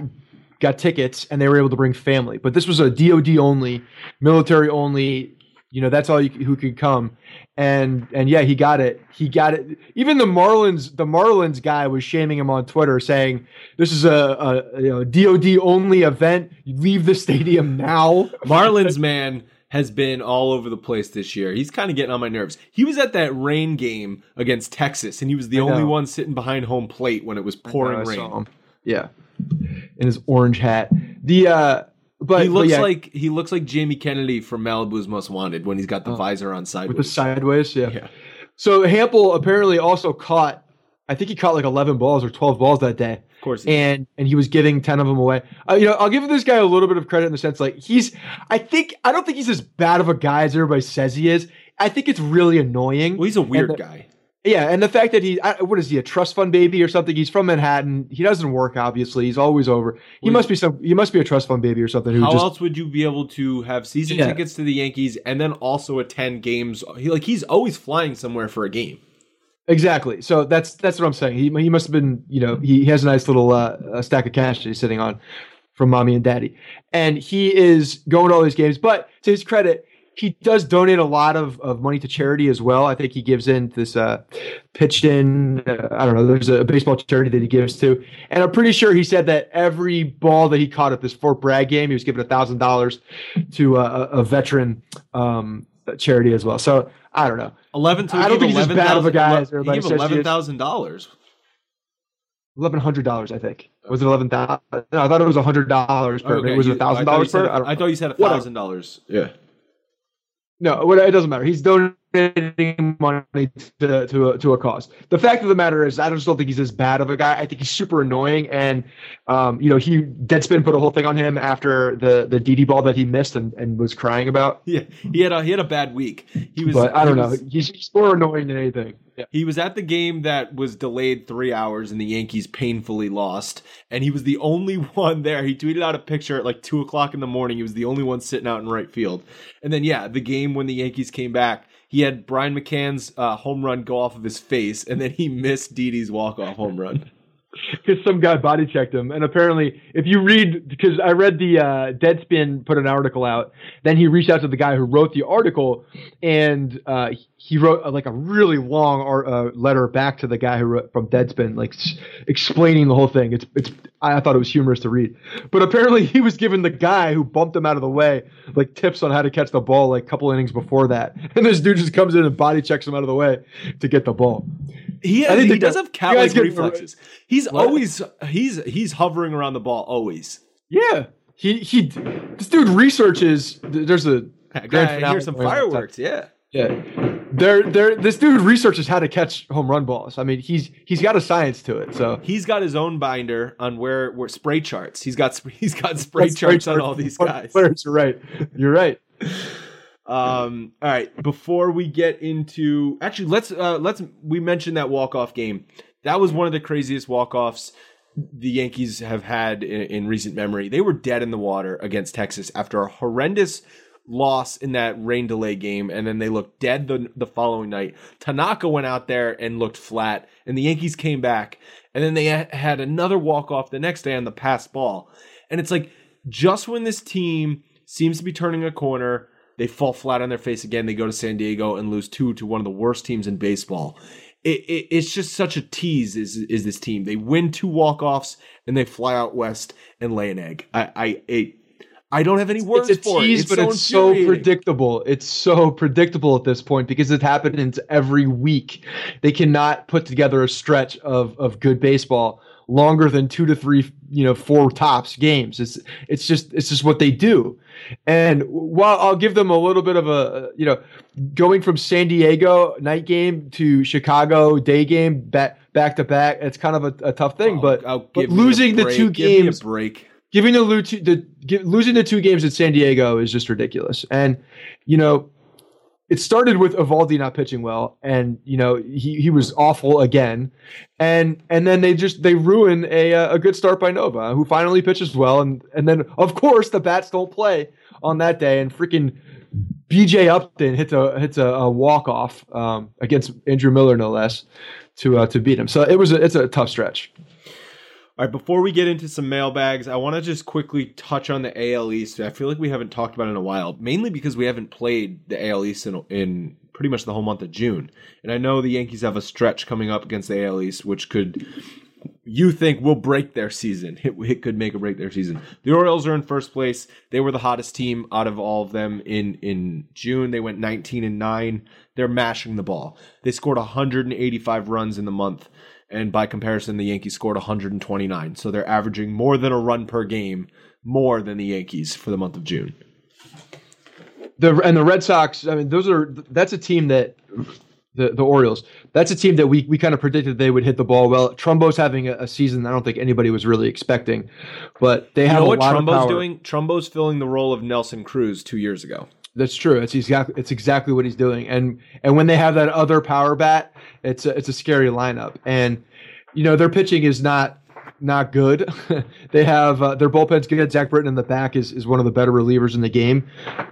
got tickets and they were able to bring family, but this was a DoD only, military only. You know that's all you, who could come, and and yeah, he got it. He got it. Even the Marlins, the Marlins guy was shaming him on Twitter, saying this is a, a, you know, DoD only event. You leave the stadium now. [laughs] Marlins man has been all over the place this year. He's kind of getting on my nerves. He was at that rain game against Texas, and he was the only know. one sitting behind home plate when it was pouring I rain. Yeah, in his orange hat. The uh, but He but looks yeah, like he looks like Jamie Kennedy from Malibu's Most Wanted when he's got the visor on sideways. Oh. with the sideways. Yeah. Yeah. So Hample apparently also caught. I think he caught like eleven balls or twelve balls that day. Of course, he- and and he was giving 10 of them away. Uh, you know, I'll give this guy a little bit of credit in the sense like he's I think I don't think he's as bad of a guy as everybody says he is. I think it's really annoying. well, he's a weird the- guy. Yeah, and the fact that he I, what is he a trust fund baby or something? He's from Manhattan. He doesn't work obviously. He's always over. He Well, must be some he must be a trust fund baby or something who How just else would you be able to have season Yeah. tickets to the Yankees and then also attend games? He like he's always flying somewhere for a game. Exactly. So that's that's what I'm saying. He he must have been, you know, he, he has a nice little uh, a stack of cash that he's sitting on from mommy and daddy, and he is going to all these games. But to his credit, he does donate a lot of, of money to charity as well. I think he gives in this uh, pitched in. Uh, I don't know. There's a baseball charity that he gives to, and I'm pretty sure he said that every ball that he caught at this Fort Bragg game, he was giving a thousand dollars to a, a a veteran um, charity as well. So I don't know. Eleven. So I don't think he's as bad of a guy as everybody He gave eleven thousand dollars. eleven hundred dollars, I think. Was it eleven thousand? No, I thought it was hundred dollars per. Okay, was it thousand I thought you dollars per? I, I thought you said Whatever. thousand dollars. Yeah. No, it doesn't matter. He's donating money to to a, to a cause. The fact of the matter is, I just don't think he's as bad of a guy. I think he's super annoying, and um, you know, he Deadspin put a whole thing on him after the the Didi ball that he missed and, and was crying about. Yeah, he had a he had a bad week. He was. But I don't know. was- He's, he's more annoying than anything. He was at the game that was delayed three hours and the Yankees painfully lost. And he was the only [laughs] one there. He tweeted out a picture at like two o'clock in the morning. He was the only one sitting out in right field. And then, yeah, the game when the Yankees came back, he had Brian McCann's uh, home run go off of his face. And then he [laughs] missed Didi's walk off home run. Because some guy body checked him, and apparently, if you read, because I read the uh, Deadspin put an article out, then he reached out to the guy who wrote the article, and uh, he wrote uh, like a really long ar- uh, letter back to the guy who wrote from Deadspin, like s- explaining the whole thing. It's it's I thought it was humorous to read, but apparently he was giving the guy who bumped him out of the way like tips on how to catch the ball like a couple innings before that, [laughs] and this dude just comes in and body checks him out of the way to get the ball. He, think he does have cat reflexes. He's What? always he's he's hovering around the ball always. Yeah, he he. This dude researches. There's a grand gotta finale hear some fireworks. Yeah. Yeah, there there. This dude researches how to catch home run balls. I mean, he's he's got a science to it. So He's got his own binder on where where spray charts. He's got [laughs] he's got spray That's charts on all these guys. Players, You're right. You're right. Um, all right, before we get into actually, let's uh, let's we mentioned that walk off game. That was one of the craziest walk offs the Yankees have had in, in recent memory. They were dead in the water against Texas after a horrendous loss in that rain delay game, and then they looked dead the the following night. Tanaka went out there and looked flat, and the Yankees came back, and then they had another walk off the next day on the pass ball, and it's like just when this team seems to be turning a corner. They fall flat on their face again. They go to San Diego and lose two to one of the worst teams in baseball. It, it, it's just such a tease. Is is this team? They win two walk offs and they fly out west and lay an egg. I I it, I don't have any words it's a for tease, it. but it's so predictable. It's so predictable at this point because it happens every week. They cannot put together a stretch of of good baseball longer than two to three, you know, four tops games. It's it's just it's just what they do. And while I'll give them a little bit of a you know, going from San Diego night game to Chicago day game back back to back, it's kind of a, a tough thing. But, oh, but me a losing the two Give games break. giving the, the losing the two games at San Diego is just ridiculous. And you know, it started with Eovaldi not pitching well, and you know he he was awful again, and and then they just they ruin a uh, a good start by Nova, who finally pitches well, and and then of course the bats don't play on that day, and freaking. BJ Upton hits a hits a, a walk off um, against Andrew Miller, no less, to uh, to beat him. So it was a, it's a tough stretch. All right, before we get into some mailbags, I want to just quickly touch on the AL East. I feel like we haven't talked about it in a while, mainly because we haven't played the AL East in, in pretty much the whole month of June. And I know the Yankees have a stretch coming up against the AL East, which could, you think, will break their season. It, it could make or break their season. The Orioles are in first place. They were the hottest team out of all of them in, in June. They went 19 and 9. They're mashing the ball. They scored 185 runs in the month and by comparison, the Yankees scored 129. So they're averaging more than a run per game, more than the Yankees for the month of June. the and the Red Sox. I mean, those are that's a team that the the Orioles. That's a team that we we kind of predicted they would hit the ball well. Trumbo's having a, a season I don't think anybody was really expecting, but they You have know a what lot Trumbo's of power. doing? Trumbo's filling the role of Nelson Cruz two years ago. That's true. It's exactly it's exactly what he's doing. And and when they have that other power bat, it's a, it's a scary lineup. And you know their pitching is not not good. [laughs] they have uh, their bullpen's good. Zach Britton in the back is, is one of the better relievers in the game.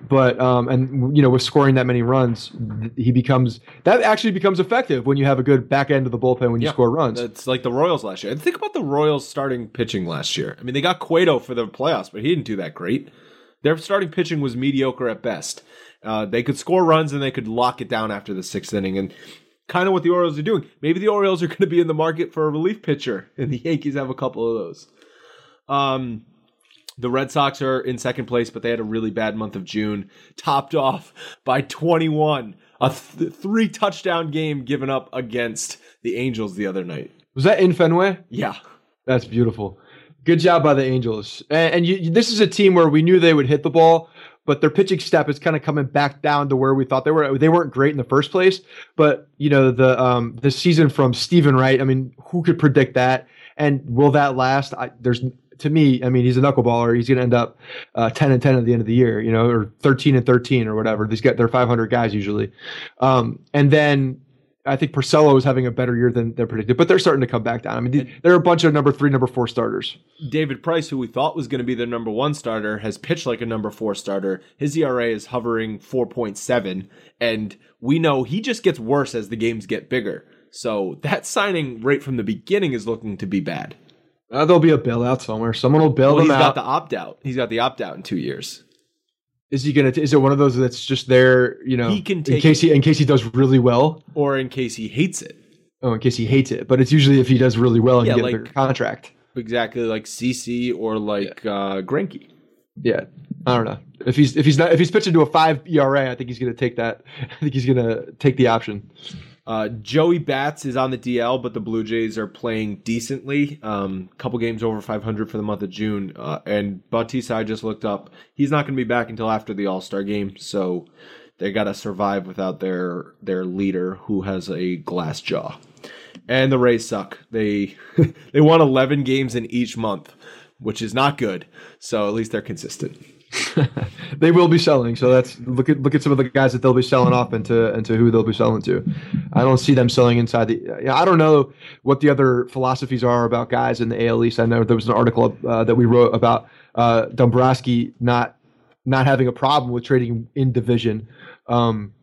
But um and you know with scoring that many runs, th- he becomes that actually becomes effective when you have a good back end of the bullpen when you Yeah. score runs. It's like the Royals last year. And think about the Royals starting pitching last year. I mean, they got Cueto for the playoffs, but he didn't do that great. Their starting pitching was mediocre at best. Uh, they could score runs and they could lock it down after the sixth inning, and kind of what the Orioles are doing. Maybe the Orioles are going to be in the market for a relief pitcher, and the Yankees have a couple of those. Um, the Red Sox are in second place, but they had a really bad month of June, topped off by 21, a th- three touchdown game given up against the Angels the other night. Was that in Fenway? Yeah. That's beautiful. Good job by the Angels. And, and you, this is a team where we knew they would hit the ball, but their pitching step is kind of coming back down to where we thought they were. They weren't great in the first place, but you know the um, the season from Steven Wright. I mean, who could predict that? And will that last? I, there's to me, I mean, he's a knuckleballer. He's going to end up uh, ten and ten at the end of the year, you know, or thirteen and thirteen or whatever. These got they're five hundred guys usually, um, and then I think Porcello is having a better year than they're predicted, but they're starting to come back down. I mean, there are a bunch of number three, number four starters. David Price, who we thought was going to be the number one starter, has pitched like a number four starter. His ERA is hovering 4.7, and we know he just gets worse as the games get bigger. So that signing right from the beginning is looking to be bad. Uh, there'll be a bailout somewhere. Someone will bail well, them he's out. He's got the opt out. He's got the opt out in two years. Is he gonna? Is it one of those that's just there? You know, He can take in case he in case he does really well. Or in case he hates it. Oh, in case he hates it. But it's usually if he does really well and Yeah, get like- a bigger contract. Exactly like CC or like uh, Greinke. Yeah, I don't know if he's if he's not if he's pitching to a five ERA. I think he's gonna take that. [laughs] I think he's gonna take the option. Uh, Joey Bats is on the DL, but the Blue Jays are playing decently. Um, couple games over 500 for the month of June. Uh, and Bautista, I just looked up. He's not going to be back until after the All Star game, so they got to survive without their their leader, who has a glass jaw. And the Rays suck. They [laughs] they won 11 games in each month, which is not good. So at least they're consistent. [laughs] they will be selling. So that's look at look at some of the guys that they'll be selling off into into who they'll be selling to. I don't see them selling inside the. I don't know what the other philosophies are about guys in the AL East. I know there was an article uh, that we wrote about uh, Dombrowski not not having a problem with trading in division. Um,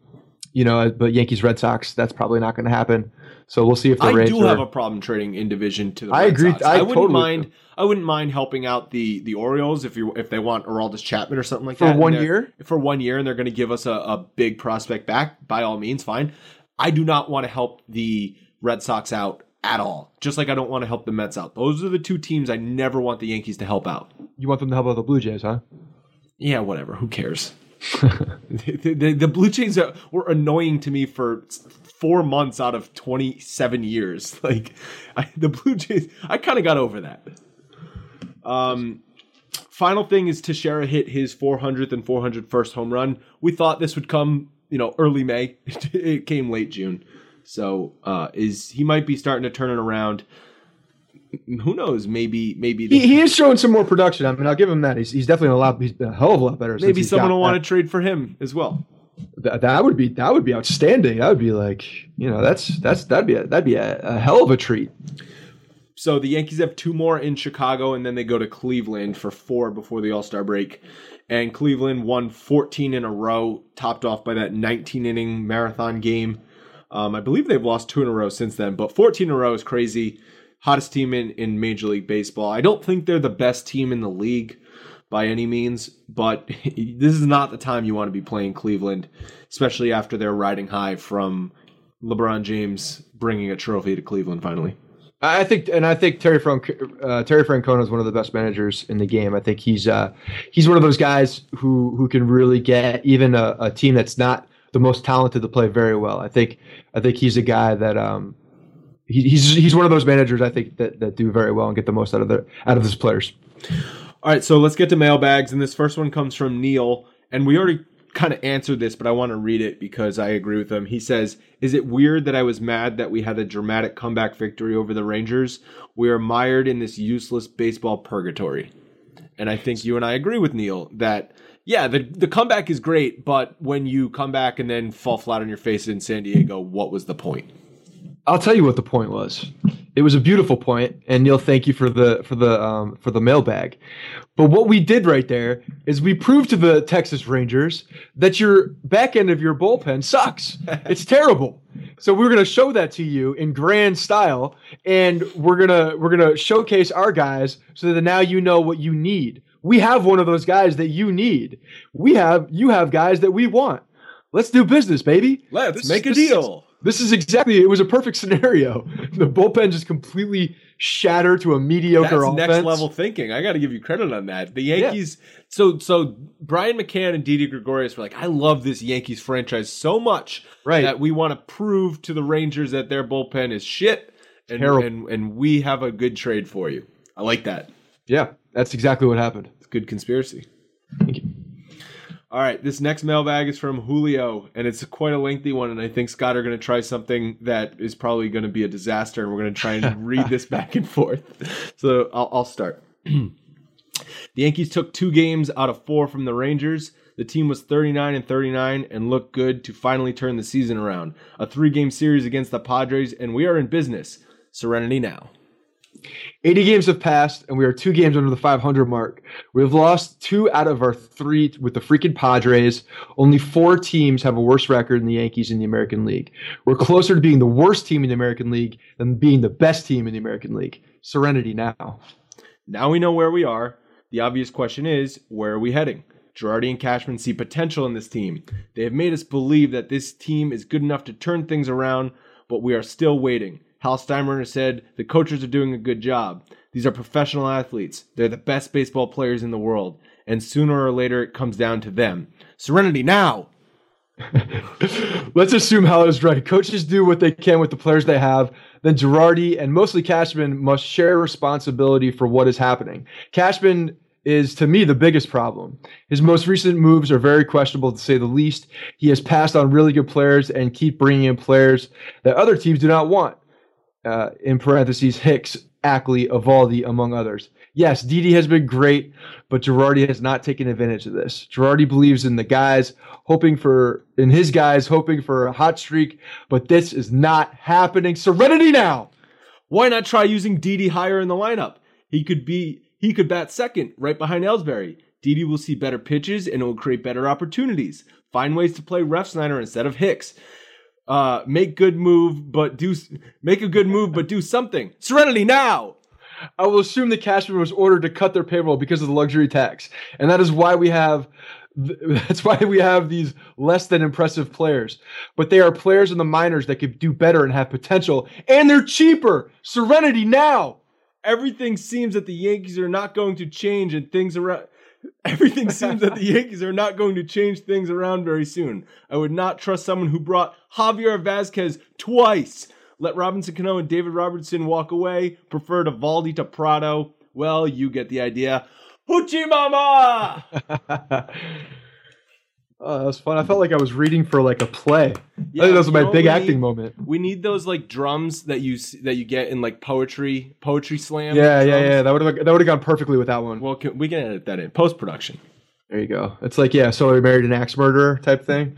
you know, but Yankees Red Sox that's probably not going to happen. So we'll see if the I do are, have a problem trading in division to the I Red agree- Sox. I wouldn't totally mind. I wouldn't mind helping out the the Orioles if you if they want Aroldis Chapman or something like For that for one year? For one year, and they're going to give us a, a big prospect back. By all means, fine. I do not want to help the Red Sox out at all. Just like I don't want to help the Mets out. Those are the two teams I never want the Yankees to help out. you want them to help out the Blue Jays, huh? Yeah, whatever. Who cares? [laughs] [laughs] the, the, the Blue Jays are, were annoying to me for four months out of 27 years. [laughs] Like, I, the Blue Jays, I kind of got over that. Um, final thing is Teixeira hit his 400th and 401st home run. We thought this would come, you know, early May. [laughs] it came late June. So, uh, is he might be starting to turn it around. Who knows? Maybe, maybe He, he is showing some more production. I mean, I'll give him that. He's, he's definitely a lot. He's been a hell of a lot better. maybe someone will want to trade for him as well. That, that would be that would be outstanding. That would be like you know that's that's that'd be a, that'd be a, a hell of a treat. So the Yankees have two more in Chicago, and then they go to Cleveland for four before the All Star break. And Cleveland won 14 in a row, topped off by that 19 inning marathon game. Um, I believe they've lost two in a row since then, but 14 in a row is crazy. Hottest team in, in Major League Baseball. I don't think they're the best team in the league by any means, but [laughs] this is not the time you want to be playing Cleveland, especially after they're riding high from LeBron James bringing a trophy to Cleveland finally. I think, and I think Terry Frank, uh, Terry Francona is one of the best managers in the game. I think he's uh, he's one of those guys who who can really get even a, a team that's not the most talented to play very well. I think I think he's a guy that um, he, he's he's one of those managers I think that, that do very well and get the most out of the out of his players. All right, so let's get to mailbags, and this first one comes from Neil, and we already kind of answered this, but I want to read it because I agree with him. He says, "Is it weird that I was mad that we had a dramatic comeback victory over the Rangers? We are mired in this useless baseball purgatory." And I think you and I agree with Neil that yeah, the the comeback is great, but when you come back and then fall flat on your face in San Diego, what was the point? I'll tell you what the point was. It was a beautiful point, and Neil, thank you for the for the um, for the mailbag. But what we did right there is we proved to the Texas Rangers that your back end of your bullpen sucks. [laughs] it's terrible. So we're going to show that to you in grand style, and we're gonna we're gonna showcase our guys so that now you know what you need. We have one of those guys that you need. We have you have guys that we want. Let's do business, baby. Let's This- make a deal. This is exactly it was a perfect scenario. [laughs] The bullpen just completely shattered to a mediocre That's offense. next level thinking. I got to give you credit on that. The Yankees. So so Brian McCann and Didi Gregorius were like, I love this Yankees franchise so much Right. that we want to prove to the Rangers that their bullpen is shit, and Terrible. and and we have a good trade for you. I like that. Yeah, that's exactly what happened. It's good conspiracy. All right, this next mailbag is from Julio, and it's quite a lengthy one. And I think Scott are going to try something that is probably going to be a disaster, and we're going to try and [laughs] read this back and forth. So I'll, I'll start. [clears throat] the Yankees took two games out of four from the Rangers. The team was 39 and 39 and looked good to finally turn the season around. A three game series against the Padres, and we are in business. Serenity now. 80 games have passed, and we are two games under the 500 mark. We've lost two out of our three with the freaking Padres. Only four teams have a worse record than the Yankees in the American League. We're closer to being the worst team in the American League than being the best team in the American League. Serenity now. Now we know where we are. The obvious question is, where are we heading? Girardi and Cashman see potential in this team. They have made us believe that this team is good enough to turn things around, but we are still waiting. Hal Steinbrenner said the coaches are doing a good job. These are professional athletes. They're the best baseball players in the world. And sooner or later, it comes down to them. Serenity now! [laughs] Let's assume Hal is right. Coaches do what they can with the players they have. Then Girardi and mostly Cashman must share responsibility for what is happening. Cashman is to me the biggest problem. His most recent moves are very questionable to say the least. He has passed on really good players and keep bringing in players that other teams do not want uh, in parentheses, Hicks, Ackley, Eovaldi, among others. Yes, Didi has been great, but Girardi has not taken advantage of this. Girardi believes in the guys, hoping for, in his guys, hoping for a hot streak, but this is not happening. Serenity now! Why not try using Didi higher in the lineup? He could be, he could bat second, right behind Ellsbury. Didi will see better pitches and it will create better opportunities. Find ways to play Refsnyder instead of Hicks uh, make good move, but do make a good move, but do something. Serenity now. I will assume the Cashman was ordered to cut their payroll because of the luxury tax, and that is why we have. [laughs] That's why we have these less than impressive players, but they are players in the minors that could do better and have potential, and they're cheaper. Serenity now. Everything seems that the Yankees are not going to change, and things around Everything seems that the Yankees are not going to change things around very soon. I would not trust someone who brought Javier Vazquez twice. Let Robinson Cano and David Robertson walk away. Prefer Eovaldi to Prado. Well, you get the idea. Hoochie Mama! [laughs] Oh, that was fun. I felt like I was reading for like a play. Yeah, I think that was my know, big acting need, moment. We need those like drums that you that you get in like poetry poetry slam. Yeah, yeah, yeah. That would have that would have gone perfectly with that one. Well, can, we can edit that in post production. There you go. It's like yeah, so we married an axe murderer type thing.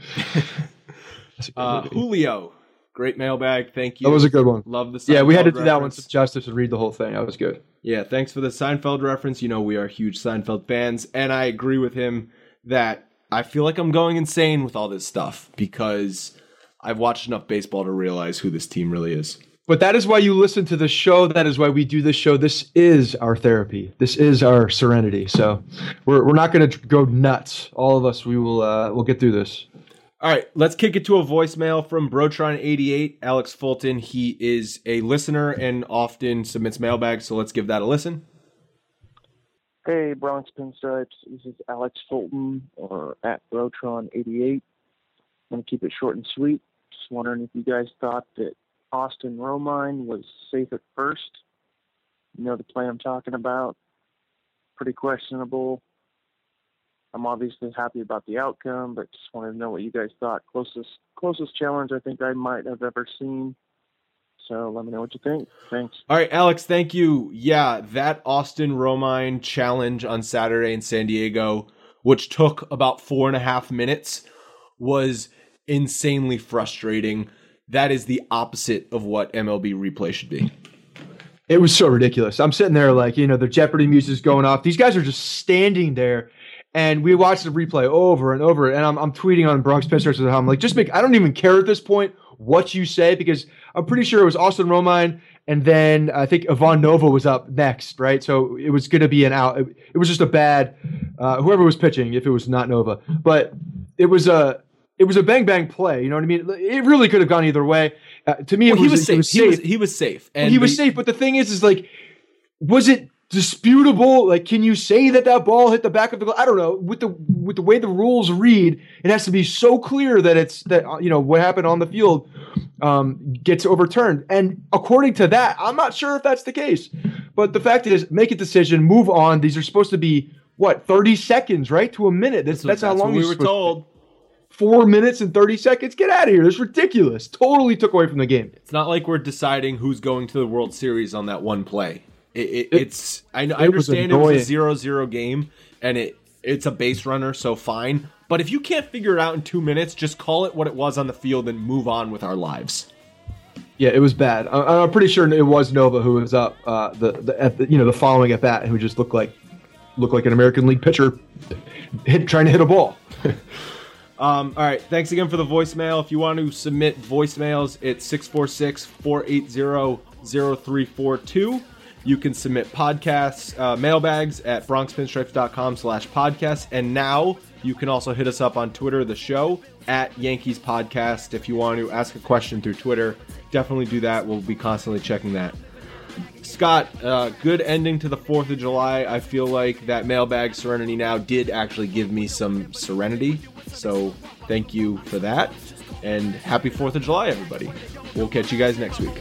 [laughs] uh, Julio, great mailbag. Thank you. That was a good one. Love the. Seinfeld yeah, we had to do that one some justice and read the whole thing. That was good. Yeah, thanks for the Seinfeld reference. You know we are huge Seinfeld fans, and I agree with him that I feel like I'm going insane with all this stuff because I've watched enough baseball to realize who this team really is. But that is why you listen to the show. That is why we do this show. This is our therapy. This is our serenity. So we're, we're not going to go nuts. All of us, we will uh, we'll get through this. All right, let's kick it to a voicemail from Brotron88, Alex Fulton. He is a listener and often submits mailbags, so let's give that a listen. Hey, Bronx Pinstripes. This is Alex Fulton or at Brotron88. I'm going to keep it short and sweet. Just wondering if you guys thought that Austin Romine was safe at first. You know the play I'm talking about. Pretty questionable. I'm obviously happy about the outcome, but just wanted to know what you guys thought. Closest closest challenge I think I might have ever seen. So let me know what you think. Thanks. All right, Alex, thank you. Yeah, that Austin Romine challenge on Saturday in San Diego, which took about four and a half minutes, was insanely frustrating. That is the opposite of what MLB replay should be. It was so ridiculous. I'm sitting there like, you know, the Jeopardy music is going off. These guys are just standing there and we watched the replay over and over. And I'm, I'm tweeting on Bronx Pinstripes at home, like, just make, I don't even care at this point what you say because I'm pretty sure it was Austin Romine and then I think Ivan Nova was up next, right? So it was going to be an out. It, it, was just a bad uh, whoever was pitching if it was not Nova, but it was a it was a bang bang play. You know what I mean? It really could have gone either way. Uh, to me, well, was, he was safe. Was he was, he was safe. And he was safe. But the thing is, is like, was it disputable. Like, can you say that that ball hit the back of the? I don't know. With the with the way the rules read, it has to be so clear that it's that uh, you know what happened on the field um, gets overturned. And according to that, I'm not sure if that's the case. But the fact is, make a decision, move on. These are supposed to be what 30 seconds, right, to a minute. That's that's, how long we were supposed to- told. Four minutes and 30 seconds. Get out of here. That's ridiculous. Totally took away from the game. It's not like we're deciding who's going to the World Series on that one play. It, it, It- it's I, I it was understand it was a zero zero game and it it's a base runner, so fine. But if you can't figure it out in two minutes, just call it what it was on the field and move on with our lives. Yeah, it was bad. I, I'm pretty sure it was Nova who was up uh, the, the, at the you know the following at bat who just looked like looked like an American League pitcher hit trying to hit a ball. [laughs] Um, all right. Thanks again for the voicemail. If you want to submit voicemails, it's 646 480 0342. You can submit podcasts, uh, mailbags at bronxpinstripes.com slash podcast. And now you can also hit us up on Twitter, the show, at Yankees Podcast. If you want to ask a question through Twitter, definitely do that. We'll be constantly checking that. Scott, uh, good ending to the 4th of July. I feel like that mailbag Serenity Now did actually give me some serenity. So thank you for that. And happy 4th of July, everybody. We'll catch you guys next week.